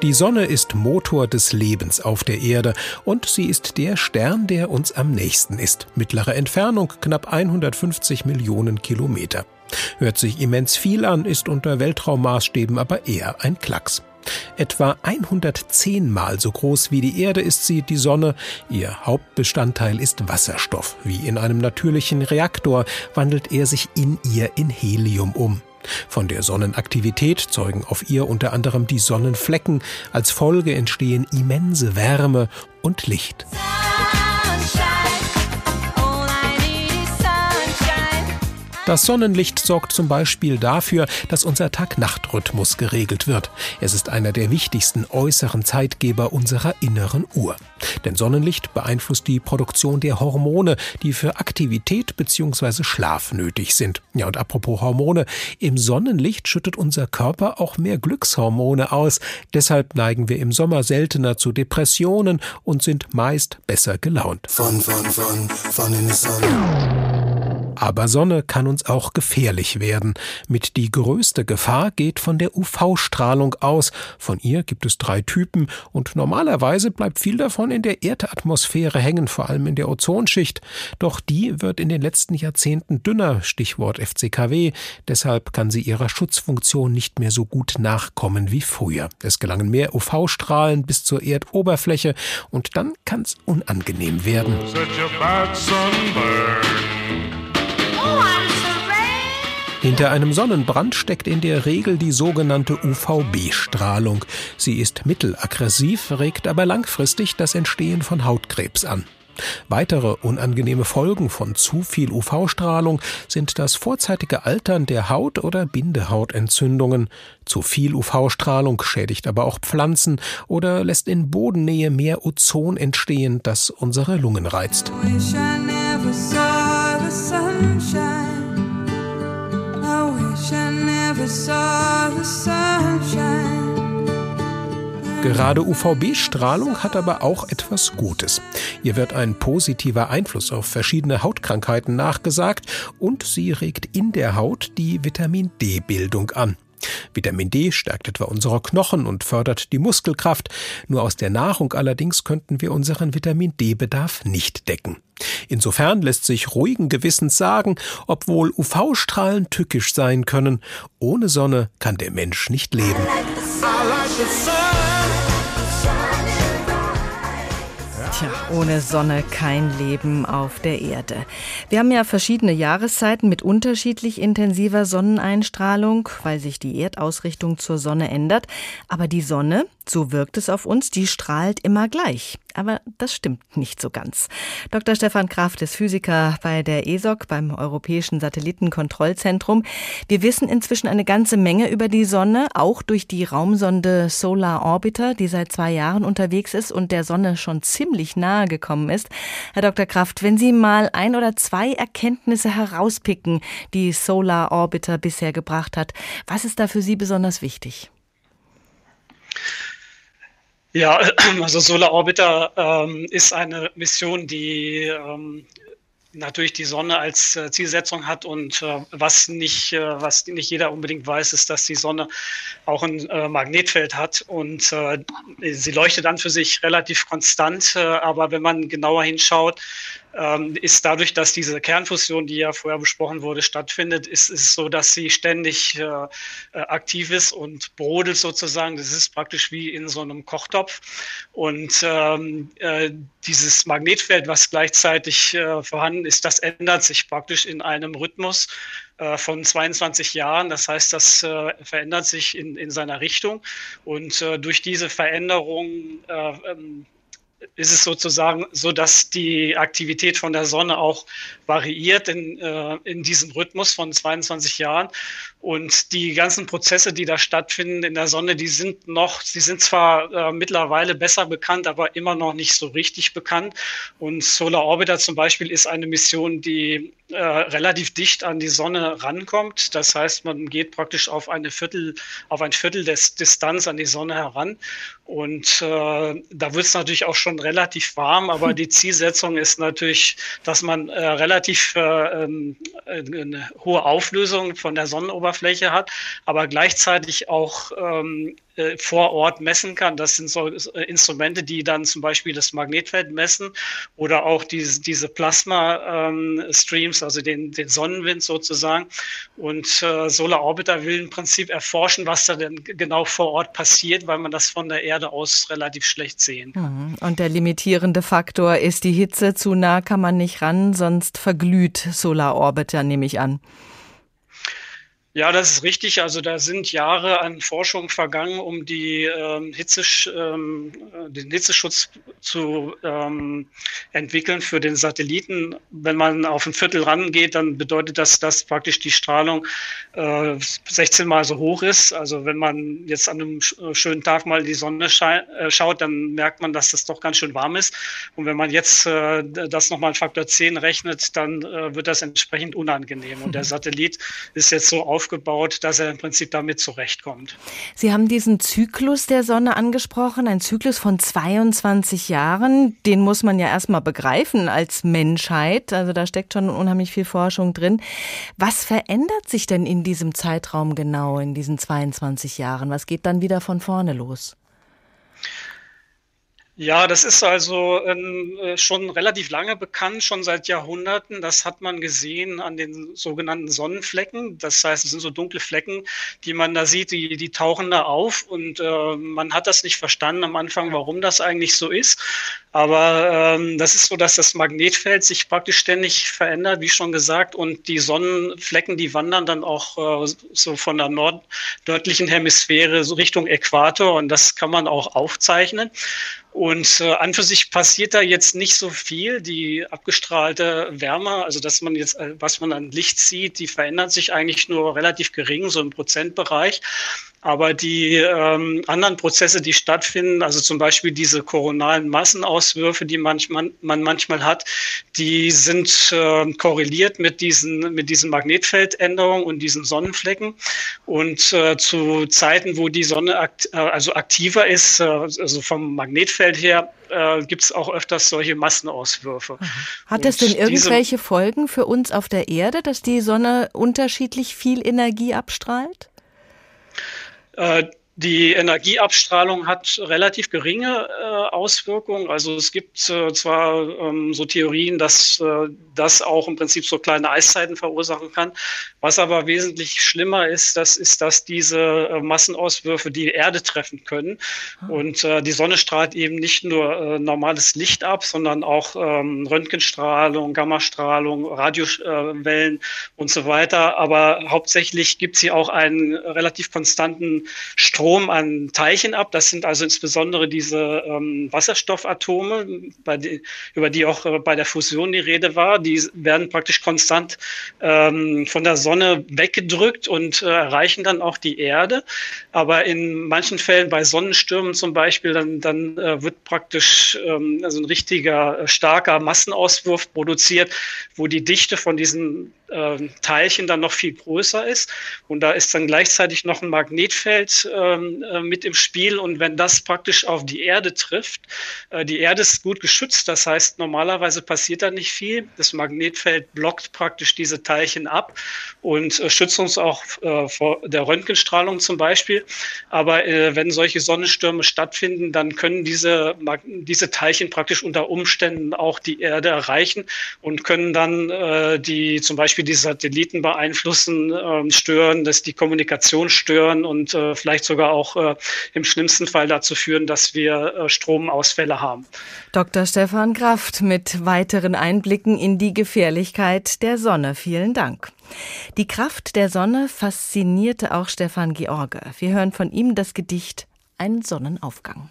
Die Sonne ist Motor des Lebens auf der Erde und sie ist der Stern, der uns am nächsten ist. Mittlere Entfernung knapp 150 Millionen Kilometer. Hört sich immens viel an, ist unter Weltraummaßstäben aber eher ein Klacks. Etwa 110 Mal so groß wie die Erde ist sie, die Sonne. Ihr Hauptbestandteil ist Wasserstoff. Wie in einem natürlichen Reaktor wandelt er sich in ihr in Helium um. Von der Sonnenaktivität zeugen auf ihr unter anderem die Sonnenflecken. Als Folge entstehen immense Wärme und Licht. Das Sonnenlicht sorgt zum Beispiel dafür, dass unser Tag-Nacht-Rhythmus geregelt wird. Es ist einer der wichtigsten äußeren Zeitgeber unserer inneren Uhr. Denn Sonnenlicht beeinflusst die Produktion der Hormone, die für Aktivität bzw. Schlaf nötig sind. Ja, und apropos Hormone, im Sonnenlicht schüttet unser Körper auch mehr Glückshormone aus. Deshalb neigen wir im Sommer seltener zu Depressionen und sind meist besser gelaunt. Von, von, von, von in the sun. Aber Sonne kann uns auch gefährlich werden. Mit die größte Gefahr geht von der UV-Strahlung aus. Von ihr gibt es drei Typen und normalerweise bleibt viel davon in der Erdatmosphäre hängen, vor allem in der Ozonschicht. Doch die wird in den letzten Jahrzehnten dünner, Stichwort FCKW. Deshalb kann sie ihrer Schutzfunktion nicht mehr so gut nachkommen wie früher. Es gelangen mehr UV-Strahlen bis zur Erdoberfläche und dann kann es unangenehm werden. Hinter einem Sonnenbrand steckt in der Regel die sogenannte UVB-Strahlung. Sie ist mittelaggressiv, regt aber langfristig das Entstehen von Hautkrebs an. Weitere unangenehme Folgen von zu viel UV-Strahlung sind das vorzeitige Altern der Haut oder Bindehautentzündungen. Zu viel UV-Strahlung schädigt aber auch Pflanzen oder lässt in Bodennähe mehr Ozon entstehen, das unsere Lungen reizt. Gerade UVB-Strahlung hat aber auch etwas Gutes. Ihr wird ein positiver Einfluss auf verschiedene Hautkrankheiten nachgesagt und sie regt in der Haut die Vitamin D-Bildung an. Vitamin D stärkt etwa unsere Knochen und fördert die Muskelkraft. Nur aus der Nahrung allerdings könnten wir unseren Vitamin D-Bedarf nicht decken. Insofern lässt sich ruhigen Gewissens sagen, obwohl UV-Strahlen tückisch sein können, ohne Sonne kann der Mensch nicht leben. Tja, ohne Sonne kein Leben auf der Erde. Wir haben ja verschiedene Jahreszeiten mit unterschiedlich intensiver Sonneneinstrahlung, weil sich die Erdausrichtung zur Sonne ändert. Aber die Sonne, so wirkt es auf uns, die strahlt immer gleich. Aber das stimmt nicht so ganz. Dr. Stefan Kraft ist Physiker bei der ESOC, beim Europäischen Satellitenkontrollzentrum. Wir wissen inzwischen eine ganze Menge über die Sonne, auch durch die Raumsonde Solar Orbiter, die seit zwei Jahren unterwegs ist und der Sonne schon ziemlich nahe gekommen ist. Herr Dr. Kraft, wenn Sie mal ein oder zwei Erkenntnisse herauspicken, die Solar Orbiter bisher gebracht hat, was ist da für Sie besonders wichtig? Ja, also Solar Orbiter ähm, ist eine Mission, die ähm, natürlich die Sonne als äh, Zielsetzung hat und äh, was nicht äh, was nicht jeder unbedingt weiß ist, dass die Sonne auch ein äh, Magnetfeld hat und äh, sie leuchtet dann für sich relativ konstant, äh, aber wenn man genauer hinschaut, ist dadurch, dass diese Kernfusion, die ja vorher besprochen wurde, stattfindet, ist es so, dass sie ständig äh, äh, aktiv ist und brodelt sozusagen. Das ist praktisch wie in so einem Kochtopf. Und ähm, äh, dieses Magnetfeld, was gleichzeitig äh, vorhanden ist, das ändert sich praktisch in einem Rhythmus äh, von 22 Jahren. Das heißt, das äh, verändert sich in, in seiner Richtung. Und äh, durch diese Veränderung äh, ähm, ist es sozusagen so, dass die Aktivität von der Sonne auch variiert in, äh, in diesem Rhythmus von 22 Jahren. Und die ganzen Prozesse, die da stattfinden in der Sonne, die sind noch, sie sind zwar äh, mittlerweile besser bekannt, aber immer noch nicht so richtig bekannt. Und Solar Orbiter zum Beispiel ist eine Mission, die äh, relativ dicht an die Sonne rankommt. Das heißt, man geht praktisch auf eine Viertel, auf ein Viertel des Distanz an die Sonne heran. Und äh, da wird es natürlich auch schon relativ warm, aber die Zielsetzung ist natürlich, dass man äh, relativ äh, ähm, eine hohe Auflösung von der Sonnenoberfläche Oberfläche hat, aber gleichzeitig auch ähm, äh, vor Ort messen kann. Das sind so äh, Instrumente, die dann zum Beispiel das Magnetfeld messen oder auch diese, diese Plasma-Streams, ähm, also den, den Sonnenwind sozusagen. Und äh, Solar Orbiter will im Prinzip erforschen, was da denn genau vor Ort passiert, weil man das von der Erde aus relativ schlecht sehen kann. Mhm. Und der limitierende Faktor ist die Hitze. Zu nah kann man nicht ran, sonst verglüht Solar Orbiter, nehme ich an. Ja, das ist richtig. Also da sind Jahre an Forschung vergangen, um die, ähm, Hitze, ähm, den Hitzeschutz zu ähm, entwickeln für den Satelliten. Wenn man auf ein Viertel rangeht, dann bedeutet das, dass praktisch die Strahlung äh, 16 mal so hoch ist. Also wenn man jetzt an einem äh, schönen Tag mal in die Sonne äh, schaut, dann merkt man, dass das doch ganz schön warm ist. Und wenn man jetzt äh, das nochmal Faktor 10 rechnet, dann äh, wird das entsprechend unangenehm. Und der Satellit ist jetzt so auf aufgebaut, dass er im Prinzip damit zurechtkommt. Sie haben diesen Zyklus der Sonne angesprochen, ein Zyklus von 22 Jahren. Den muss man ja erstmal begreifen als Menschheit. Also da steckt schon unheimlich viel Forschung drin. Was verändert sich denn in diesem Zeitraum genau, in diesen 22 Jahren? Was geht dann wieder von vorne los? Ja, das ist also ähm, äh, schon relativ lange bekannt, schon seit Jahrhunderten. Das hat man gesehen an den sogenannten Sonnenflecken. Das heißt, es sind so dunkle Flecken, die man da sieht, die, die tauchen da auf. Und äh, man hat das nicht verstanden am Anfang, warum das eigentlich so ist. Aber ähm, das ist so, dass das Magnetfeld sich praktisch ständig verändert, wie schon gesagt. Und die Sonnenflecken, die wandern dann auch äh, so von der nord nördlichen Hemisphäre so Richtung Äquator. Und das kann man auch aufzeichnen. Und äh, an für sich passiert da jetzt nicht so viel. Die abgestrahlte Wärme, also dass man jetzt, äh, was man an Licht sieht, die verändert sich eigentlich nur relativ gering, so im Prozentbereich. Aber die ähm, anderen Prozesse, die stattfinden, also zum Beispiel diese koronalen Massenauswürfe, die manchmal, man manchmal hat, die sind äh, korreliert mit diesen, mit diesen Magnetfeldänderungen und diesen Sonnenflecken. Und äh, zu Zeiten, wo die Sonne akt, äh, also aktiver ist, äh, also vom Magnetfeld her, äh, gibt es auch öfters solche Massenauswürfe. Hat das denn irgendwelche Folgen für uns auf der Erde, dass die Sonne unterschiedlich viel Energie abstrahlt? Äh, Die Energieabstrahlung hat relativ geringe äh, Auswirkungen. Also es gibt äh, zwar ähm, so Theorien, dass äh, das auch im Prinzip so kleine Eiszeiten verursachen kann. Was aber wesentlich schlimmer ist, das ist, dass diese äh, Massenauswürfe die Erde treffen können. Ah. Und äh, die Sonne strahlt eben nicht nur äh, normales Licht ab, sondern auch ähm, Röntgenstrahlung, Gammastrahlung, Radiowellen und so weiter. Aber hauptsächlich gibt sie auch einen relativ konstanten Strom Strom an Teilchen ab. Das sind also insbesondere diese ähm, Wasserstoffatome, die, über die auch äh, bei der Fusion die Rede war. Die werden praktisch konstant ähm, von der Sonne weggedrückt und äh, erreichen dann auch die Erde. Aber in manchen Fällen, bei Sonnenstürmen zum Beispiel, dann, dann äh, wird praktisch ähm, also ein richtiger äh, starker Massenauswurf produziert, wo die Dichte von diesen Teilchen dann noch viel größer ist. Und da ist dann gleichzeitig noch ein Magnetfeld ähm, äh, mit im Spiel. Und wenn das praktisch auf die Erde trifft, äh, die Erde ist gut geschützt. Das heißt, normalerweise passiert da nicht viel. Das Magnetfeld blockt praktisch diese Teilchen ab und äh, schützt uns auch äh, vor der Röntgenstrahlung zum Beispiel. Aber äh, wenn solche Sonnenstürme stattfinden, dann können diese, diese Teilchen praktisch unter Umständen auch die Erde erreichen und können dann äh, die zum Beispiel Beispiel die Satelliten beeinflussen, äh, stören, dass die Kommunikation stören und äh, vielleicht sogar auch äh, im schlimmsten Fall dazu führen, dass wir äh, Stromausfälle haben. Dr. Stefan Kraft mit weiteren Einblicken in die Gefährlichkeit der Sonne. Vielen Dank. Die Kraft der Sonne faszinierte auch Stefan George. Wir hören von ihm das Gedicht Ein Sonnenaufgang.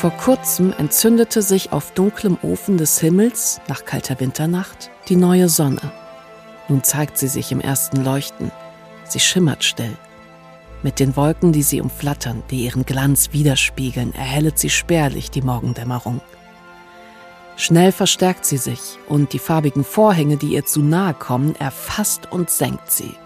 Vor kurzem entzündete sich auf dunklem Ofen des Himmels, nach kalter Winternacht, die neue Sonne. Nun zeigt sie sich im ersten Leuchten. Sie schimmert still. Mit den Wolken, die sie umflattern, die ihren Glanz widerspiegeln, erhellet sie spärlich die Morgendämmerung. Schnell verstärkt sie sich und die farbigen Vorhänge, die ihr zu nahe kommen, erfasst und senkt sie.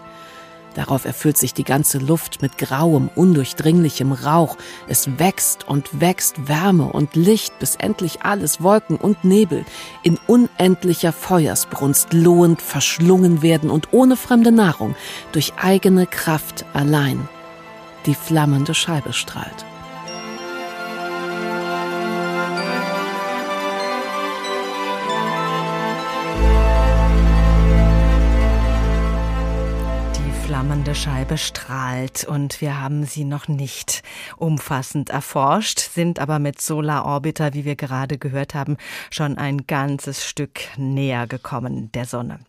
Darauf erfüllt sich die ganze Luft mit grauem, undurchdringlichem Rauch. Es wächst und wächst Wärme und Licht, bis endlich alles Wolken und Nebel in unendlicher Feuersbrunst lohend verschlungen werden und ohne fremde Nahrung durch eigene Kraft allein die flammende Scheibe strahlt. Flammende Scheibe strahlt und wir haben sie noch nicht umfassend erforscht, sind aber mit Solar Orbiter, wie wir gerade gehört haben, schon ein ganzes Stück näher gekommen der Sonne.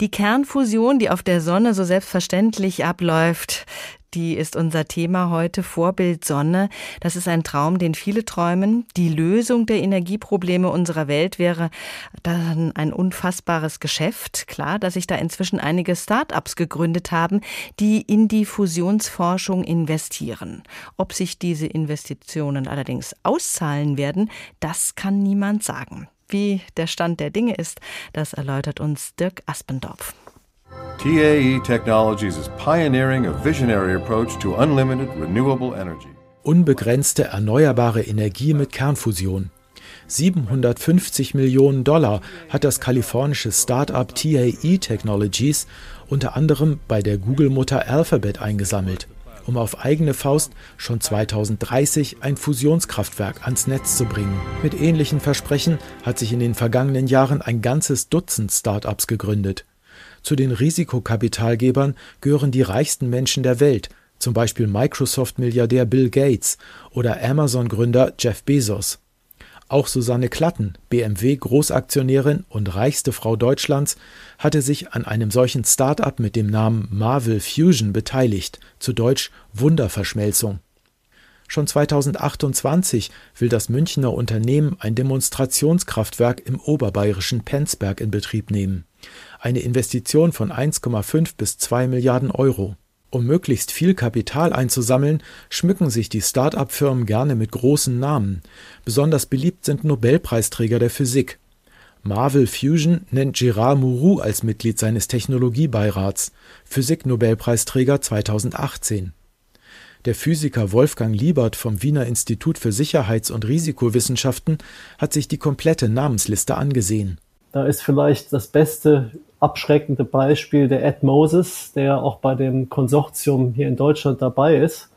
Die Kernfusion, die auf der Sonne so selbstverständlich abläuft, die ist unser Thema heute, Vorbild Sonne. Das ist ein Traum, den viele träumen. Die Lösung der Energieprobleme unserer Welt wäre dann ein unfassbares Geschäft. Klar, dass sich da inzwischen einige Start-ups gegründet haben, die in die Fusionsforschung investieren. Ob sich diese Investitionen allerdings auszahlen werden, das kann niemand sagen. Wie der Stand der Dinge ist, das erläutert uns Dirk Aspendorf. TAE Technologies is pioneering a visionary approach to unlimited renewable energy. Unbegrenzte erneuerbare Energie mit Kernfusion. 750 Millionen Dollar hat das kalifornische Start-up TAE Technologies unter anderem bei der Google-Mutter Alphabet eingesammelt, um auf eigene Faust schon 2030 ein Fusionskraftwerk ans Netz zu bringen. Mit ähnlichen Versprechen hat sich in den vergangenen Jahren ein ganzes Dutzend Start-ups gegründet. Zu den Risikokapitalgebern gehören die reichsten Menschen der Welt, zum Beispiel Microsoft-Milliardär Bill Gates oder Amazon-Gründer Jeff Bezos. Auch Susanne Klatten, BMW-Großaktionärin und reichste Frau Deutschlands, hatte sich an einem solchen Start-up mit dem Namen Marvel Fusion beteiligt, zu Deutsch Wunderverschmelzung. Schon 2028 will das Münchner Unternehmen ein Demonstrationskraftwerk im oberbayerischen Penzberg in Betrieb nehmen eine Investition von 1,5 bis 2 Milliarden Euro. Um möglichst viel Kapital einzusammeln, schmücken sich die Start-up-Firmen gerne mit großen Namen. Besonders beliebt sind Nobelpreisträger der Physik. Marvel Fusion nennt Gérard Mourou als Mitglied seines Technologiebeirats, Physik-Nobelpreisträger 2018. Der Physiker Wolfgang Liebert vom Wiener Institut für Sicherheits- und Risikowissenschaften hat sich die komplette Namensliste angesehen. Da ist vielleicht das beste abschreckende Beispiel der Ed Moses, der auch bei dem Konsortium hier in Deutschland dabei ist.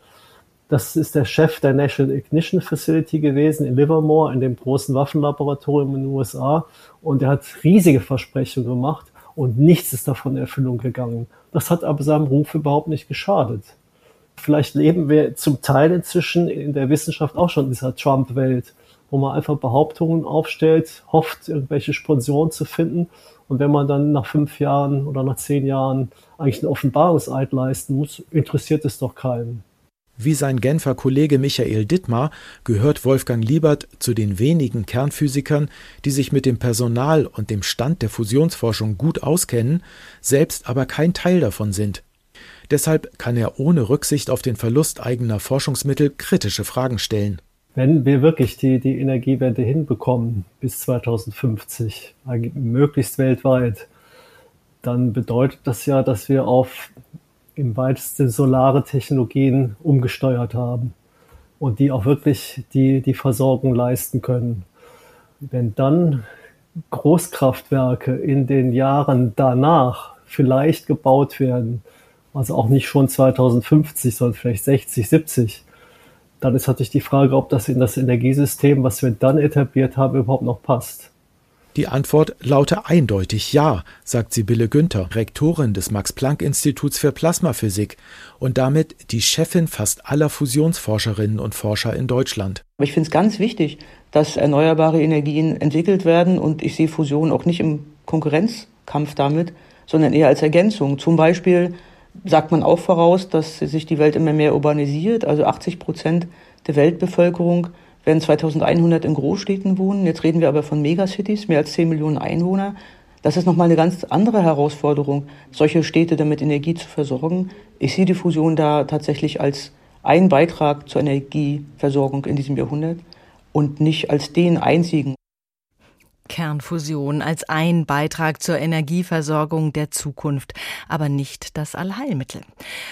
Das ist der Chef der National Ignition Facility gewesen in Livermore, in dem großen Waffenlaboratorium in den USA. Und er hat riesige Versprechungen gemacht und nichts ist davon in Erfüllung gegangen. Das hat aber seinem Ruf überhaupt nicht geschadet. Vielleicht leben wir zum Teil inzwischen in der Wissenschaft auch schon in dieser Trump-Welt, wo man einfach Behauptungen aufstellt, hofft, irgendwelche Sponsoren zu finden. Und wenn man dann nach fünf Jahren oder nach zehn Jahren eigentlich einen Offenbarungseid leisten muss, interessiert es doch keinen. Wie sein Genfer Kollege Michael Dittmar gehört Wolfgang Liebert zu den wenigen Kernphysikern, die sich mit dem Personal und dem Stand der Fusionsforschung gut auskennen, selbst aber kein Teil davon sind. Deshalb kann er ohne Rücksicht auf den Verlust eigener Forschungsmittel kritische Fragen stellen. Wenn wir wirklich die, die Energiewende hinbekommen bis 2050, möglichst weltweit, dann bedeutet das ja, dass wir auf im weitesten solare Technologien umgesteuert haben und die auch wirklich die, die Versorgung leisten können. Wenn dann Großkraftwerke in den Jahren danach vielleicht gebaut werden, also auch nicht schon 2050, sondern vielleicht 60, 70, dann ist natürlich die Frage, ob das in das Energiesystem, was wir dann etabliert haben, überhaupt noch passt. Die Antwort laute eindeutig Ja, sagt Sibylle Günther, Rektorin des Max-Planck-Instituts für Plasmaphysik und damit die Chefin fast aller Fusionsforscherinnen und Forscher in Deutschland. ich finde es ganz wichtig, dass erneuerbare Energien entwickelt werden und ich sehe Fusion auch nicht im Konkurrenzkampf damit, sondern eher als Ergänzung. Zum Beispiel sagt man auch voraus, dass sich die Welt immer mehr urbanisiert, also 80 Prozent der Weltbevölkerung werden 2100 in Großstädten wohnen. Jetzt reden wir aber von Megacities, mehr als 10 Millionen Einwohner. Das ist nochmal eine ganz andere Herausforderung, solche Städte damit Energie zu versorgen. Ich sehe die Fusion da tatsächlich als einen Beitrag zur Energieversorgung in diesem Jahrhundert und nicht als den einzigen. Kernfusion als ein Beitrag zur Energieversorgung der Zukunft, aber nicht das Allheilmittel.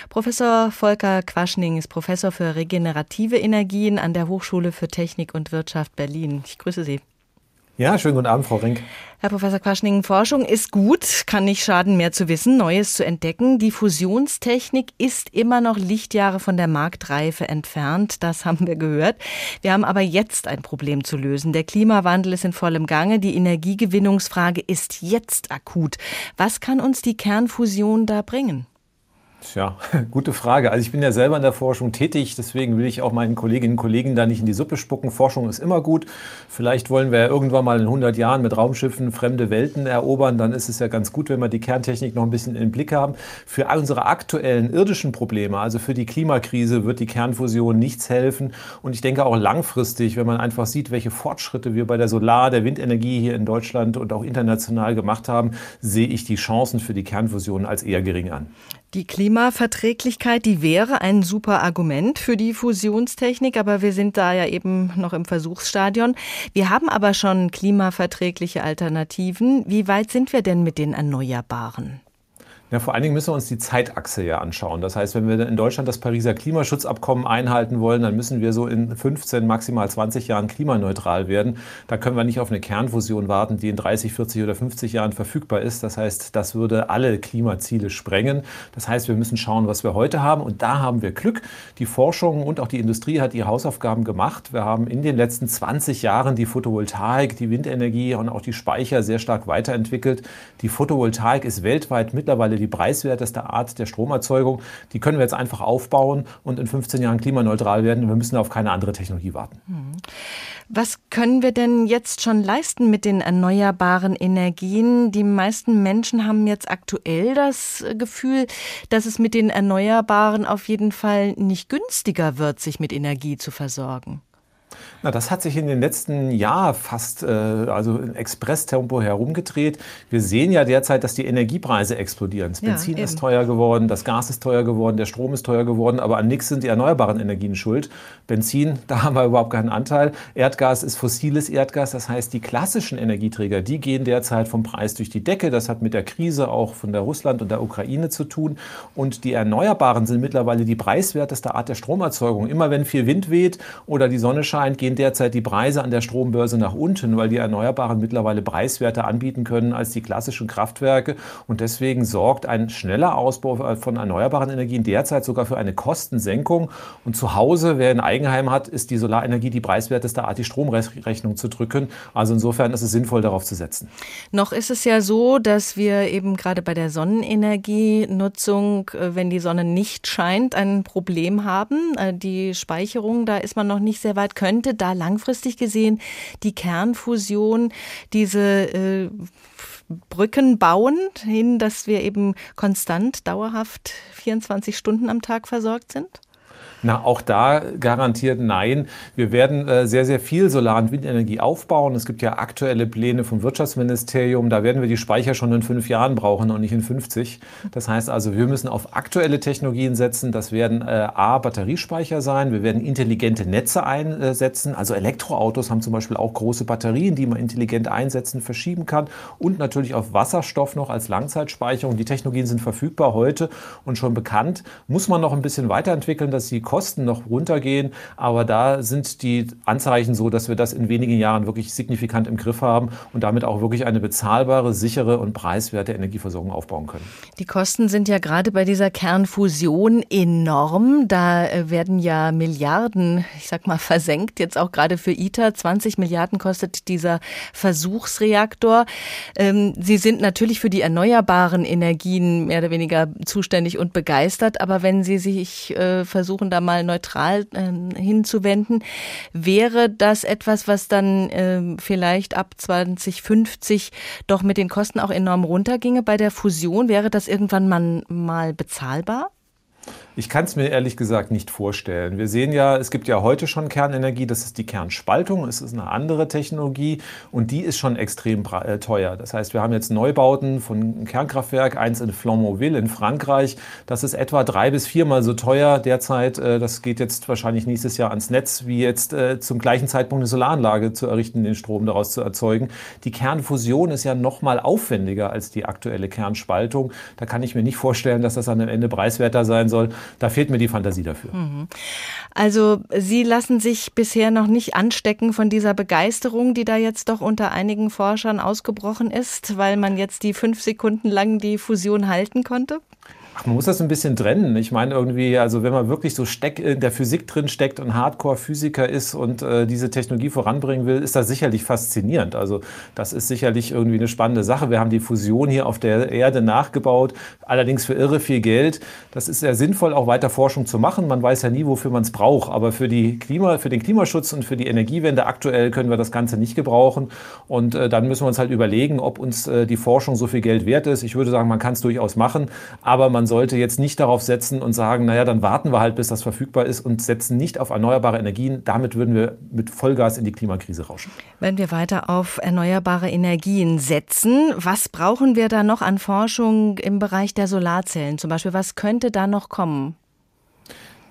Professor Volker Quaschning ist Professor für regenerative Energien an der Hochschule für Technik und Wirtschaft Berlin. Ich grüße Sie. Ja, schönen guten Abend, Frau Rink. Herr Professor Quaschning, Forschung ist gut, kann nicht schaden, mehr zu wissen, Neues zu entdecken. Die Fusionstechnik ist immer noch Lichtjahre von der Marktreife entfernt, das haben wir gehört. Wir haben aber jetzt ein Problem zu lösen. Der Klimawandel ist in vollem Gange, die Energiegewinnungsfrage ist jetzt akut. Was kann uns die Kernfusion da bringen? Tja, gute Frage. Also ich bin ja selber in der Forschung tätig, deswegen will ich auch meinen Kolleginnen und Kollegen da nicht in die Suppe spucken. Forschung ist immer gut. Vielleicht wollen wir ja irgendwann mal in 100 Jahren mit Raumschiffen fremde Welten erobern. Dann ist es ja ganz gut, wenn wir die Kerntechnik noch ein bisschen im Blick haben. Für unsere aktuellen irdischen Probleme, also für die Klimakrise, wird die Kernfusion nichts helfen. Und ich denke auch langfristig, wenn man einfach sieht, welche Fortschritte wir bei der Solar-, der Windenergie hier in Deutschland und auch international gemacht haben, sehe ich die Chancen für die Kernfusion als eher gering an. Die Klimaverträglichkeit, die wäre ein super Argument für die Fusionstechnik, aber wir sind da ja eben noch im Versuchsstadion. Wir haben aber schon klimaverträgliche Alternativen. Wie weit sind wir denn mit den Erneuerbaren? Ja, vor allen Dingen müssen wir uns die Zeitachse ja anschauen. Das heißt, wenn wir in Deutschland das Pariser Klimaschutzabkommen einhalten wollen, dann müssen wir so in 15, maximal 20 Jahren klimaneutral werden. Da können wir nicht auf eine Kernfusion warten, die in 30, 40 oder 50 Jahren verfügbar ist. Das heißt, das würde alle Klimaziele sprengen. Das heißt, wir müssen schauen, was wir heute haben. Und da haben wir Glück. Die Forschung und auch die Industrie hat ihre Hausaufgaben gemacht. Wir haben in den letzten 20 Jahren die Photovoltaik, die Windenergie und auch die Speicher sehr stark weiterentwickelt. Die Photovoltaik ist weltweit mittlerweile mittlerweile die preiswerteste Art der Stromerzeugung. Die können wir jetzt einfach aufbauen und in 15 Jahren klimaneutral werden. Wir müssen auf keine andere Technologie warten. Hm. Was können wir denn jetzt schon leisten mit den erneuerbaren Energien? Die meisten Menschen haben jetzt aktuell das Gefühl, dass es mit den Erneuerbaren auf jeden Fall nicht günstiger wird, sich mit Energie zu versorgen. Na, das hat sich in den letzten Jahren fast äh, also in Expresstempo herumgedreht. Wir sehen ja derzeit, dass die Energiepreise explodieren. Das Benzin ja, ist teuer geworden, das Gas ist teuer geworden, der Strom ist teuer geworden, aber an nichts sind die erneuerbaren Energien schuld. Benzin, da haben wir überhaupt keinen Anteil. Erdgas ist fossiles Erdgas, das heißt, die klassischen Energieträger, die gehen derzeit vom Preis durch die Decke. Das hat mit der Krise auch von der Russland und der Ukraine zu tun. Und die Erneuerbaren sind mittlerweile die preiswerteste Art der Stromerzeugung. Immer wenn viel Wind weht oder die Sonne scheint, gehen derzeit die Preise an der Strombörse nach unten, weil die Erneuerbaren mittlerweile preiswerter anbieten können als die klassischen Kraftwerke. Und deswegen sorgt ein schneller Ausbau von erneuerbaren Energien derzeit sogar für eine Kostensenkung. Und zu Hause, wer ein Eigenheim hat, ist die Solarenergie die preiswerteste Art, die Stromrechnung zu drücken. Also insofern ist es sinnvoll, darauf zu setzen. Noch ist es ja so, dass wir eben gerade bei der Sonnenenergienutzung, äh, wenn die Sonne nicht scheint, ein Problem haben. Äh, die Speicherung, da ist man noch nicht sehr weit. Könnte da langfristig gesehen die Kernfusion diese äh, Brücken bauen hin, dass wir eben konstant, dauerhaft 24 Stunden am Tag versorgt sind? Na, auch da garantiert nein. Wir werden äh, sehr, sehr viel Solar- und Windenergie aufbauen. Es gibt ja aktuelle Pläne vom Wirtschaftsministerium. Da werden wir die Speicher schon in fünf Jahren brauchen und nicht in 50. Das heißt also, wir müssen auf aktuelle Technologien setzen. Das werden äh, A, Batteriespeicher sein. Wir werden intelligente Netze einsetzen. Also Elektroautos haben zum Beispiel auch große Batterien, die man intelligent einsetzen, verschieben kann. Und natürlich auf Wasserstoff noch als Langzeitspeicherung. Die Technologien sind verfügbar heute und schon bekannt. Muss man noch ein bisschen weiterentwickeln, dass die Kosten noch runtergehen. Aber da sind die Anzeichen so, dass wir das in wenigen Jahren wirklich signifikant im Griff haben und damit auch wirklich eine bezahlbare, sichere und preiswerte Energieversorgung aufbauen können. Die Kosten sind ja gerade bei dieser Kernfusion enorm. Da äh, werden ja Milliarden, ich sag mal, versenkt. Jetzt auch gerade für ITER. 20 Milliarden kostet dieser Versuchsreaktor. Ähm, Sie sind natürlich für die erneuerbaren Energien mehr oder weniger zuständig und begeistert. Aber wenn Sie sich äh, versuchen, da mal neutral äh, hinzuwenden. Wäre das etwas, was dann äh, vielleicht ab 2050 doch mit den Kosten auch enorm runterginge bei der Fusion? Wäre das irgendwann mal, mal bezahlbar? Ich kann es mir ehrlich gesagt nicht vorstellen. Wir sehen ja, es gibt ja heute schon Kernenergie, das ist die Kernspaltung, es ist eine andere Technologie und die ist schon extrem äh, teuer. Das heißt, wir haben jetzt Neubauten von Kernkraftwerk, eins in Flamanville in Frankreich, das ist etwa drei bis viermal so teuer derzeit. Äh, das geht jetzt wahrscheinlich nächstes Jahr ans Netz, wie jetzt äh, zum gleichen Zeitpunkt eine Solaranlage zu errichten, den Strom daraus zu erzeugen. Die Kernfusion ist ja noch mal aufwendiger als die aktuelle Kernspaltung. Da kann ich mir nicht vorstellen, dass das am Ende preiswerter sein soll da fehlt mir die Fantasie dafür. Mhm. Also Sie lassen sich bisher noch nicht anstecken von dieser Begeisterung, die da jetzt doch unter einigen Forschern ausgebrochen ist, weil man jetzt die fünf Sekunden lang die Fusion halten konnte? Ach, man muss das ein bisschen trennen. Ich meine irgendwie, also wenn man wirklich so steck, in der Physik drin steckt und Hardcore-Physiker ist und äh, diese Technologie voranbringen will, ist das sicherlich faszinierend. Also das ist sicherlich irgendwie eine spannende Sache. Wir haben die Fusion hier auf der Erde nachgebaut, allerdings für irre viel Geld. Das ist sehr sinnvoll, auch weiter Forschung zu machen. Man weiß ja nie, wofür man es braucht. Aber für, die Klima, für den Klimaschutz und für die Energiewende aktuell können wir das Ganze nicht gebrauchen. Und äh, dann müssen wir uns halt überlegen, ob uns äh, die Forschung so viel Geld wert ist. Ich würde sagen, man kann es durchaus machen, aber man man sollte jetzt nicht darauf setzen und sagen, naja, dann warten wir halt, bis das verfügbar ist und setzen nicht auf erneuerbare Energien. Damit würden wir mit Vollgas in die Klimakrise rauschen. Wenn wir weiter auf erneuerbare Energien setzen, was brauchen wir da noch an Forschung im Bereich der Solarzellen zum Beispiel? Was könnte da noch kommen?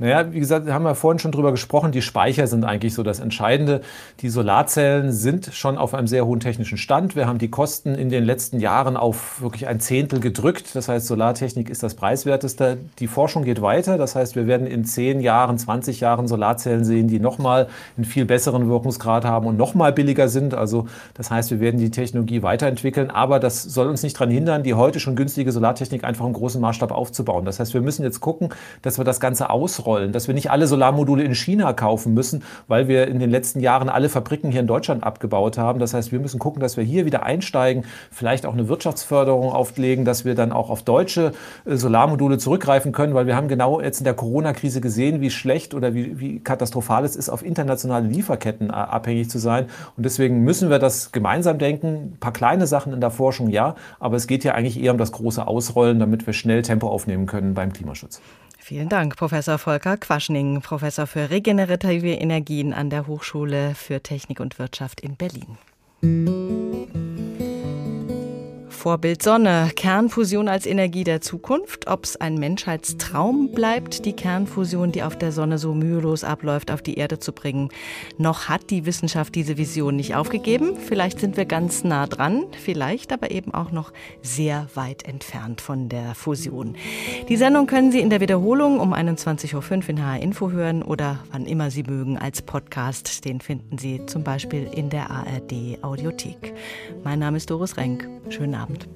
Naja, wie gesagt, haben wir vorhin schon drüber gesprochen, die Speicher sind eigentlich so das Entscheidende. Die Solarzellen sind schon auf einem sehr hohen technischen Stand. Wir haben die Kosten in den letzten Jahren auf wirklich ein Zehntel gedrückt. Das heißt, Solartechnik ist das preiswerteste. Die Forschung geht weiter. Das heißt, wir werden in zehn Jahren, 20 Jahren Solarzellen sehen, die nochmal einen viel besseren Wirkungsgrad haben und nochmal billiger sind. Also das heißt, wir werden die Technologie weiterentwickeln. Aber das soll uns nicht daran hindern, die heute schon günstige Solartechnik einfach im großen Maßstab aufzubauen. Das heißt, wir müssen jetzt gucken, dass wir das Ganze ausrollen ausrollen, dass wir nicht alle Solarmodule in China kaufen müssen, weil wir in den letzten Jahren alle Fabriken hier in Deutschland abgebaut haben. Das heißt, wir müssen gucken, dass wir hier wieder einsteigen, vielleicht auch eine Wirtschaftsförderung auflegen, dass wir dann auch auf deutsche äh, Solarmodule zurückgreifen können, weil wir haben genau jetzt in der Corona-Krise gesehen, wie schlecht oder wie, wie katastrophal es ist, auf internationale Lieferketten äh, abhängig zu sein. Und deswegen müssen wir das gemeinsam denken. Ein paar kleine Sachen in der Forschung, ja, aber es geht ja eigentlich eher um das große Ausrollen, damit wir schnell Tempo aufnehmen können beim Klimaschutz. Vielen Dank, Professor Volker Quaschning, Professor für regenerative Energien an der Hochschule für Technik und Wirtschaft in Berlin. Vorbild Sonne, Kernfusion als Energie der Zukunft, ob es ein Menschheitstraum bleibt, die Kernfusion, die auf der Sonne so mühelos abläuft, auf die Erde zu bringen. Noch hat die Wissenschaft diese Vision nicht aufgegeben. Vielleicht sind wir ganz nah dran, vielleicht aber eben auch noch sehr weit entfernt von der Fusion. Die Sendung können Sie in der Wiederholung um 21.05 Uhr in HR Info hören oder wann immer Sie mögen als Podcast. Den finden Sie zum Beispiel in der ARD Audiothek. Mein Name ist Doris Renk. Schönen Abend. Abend.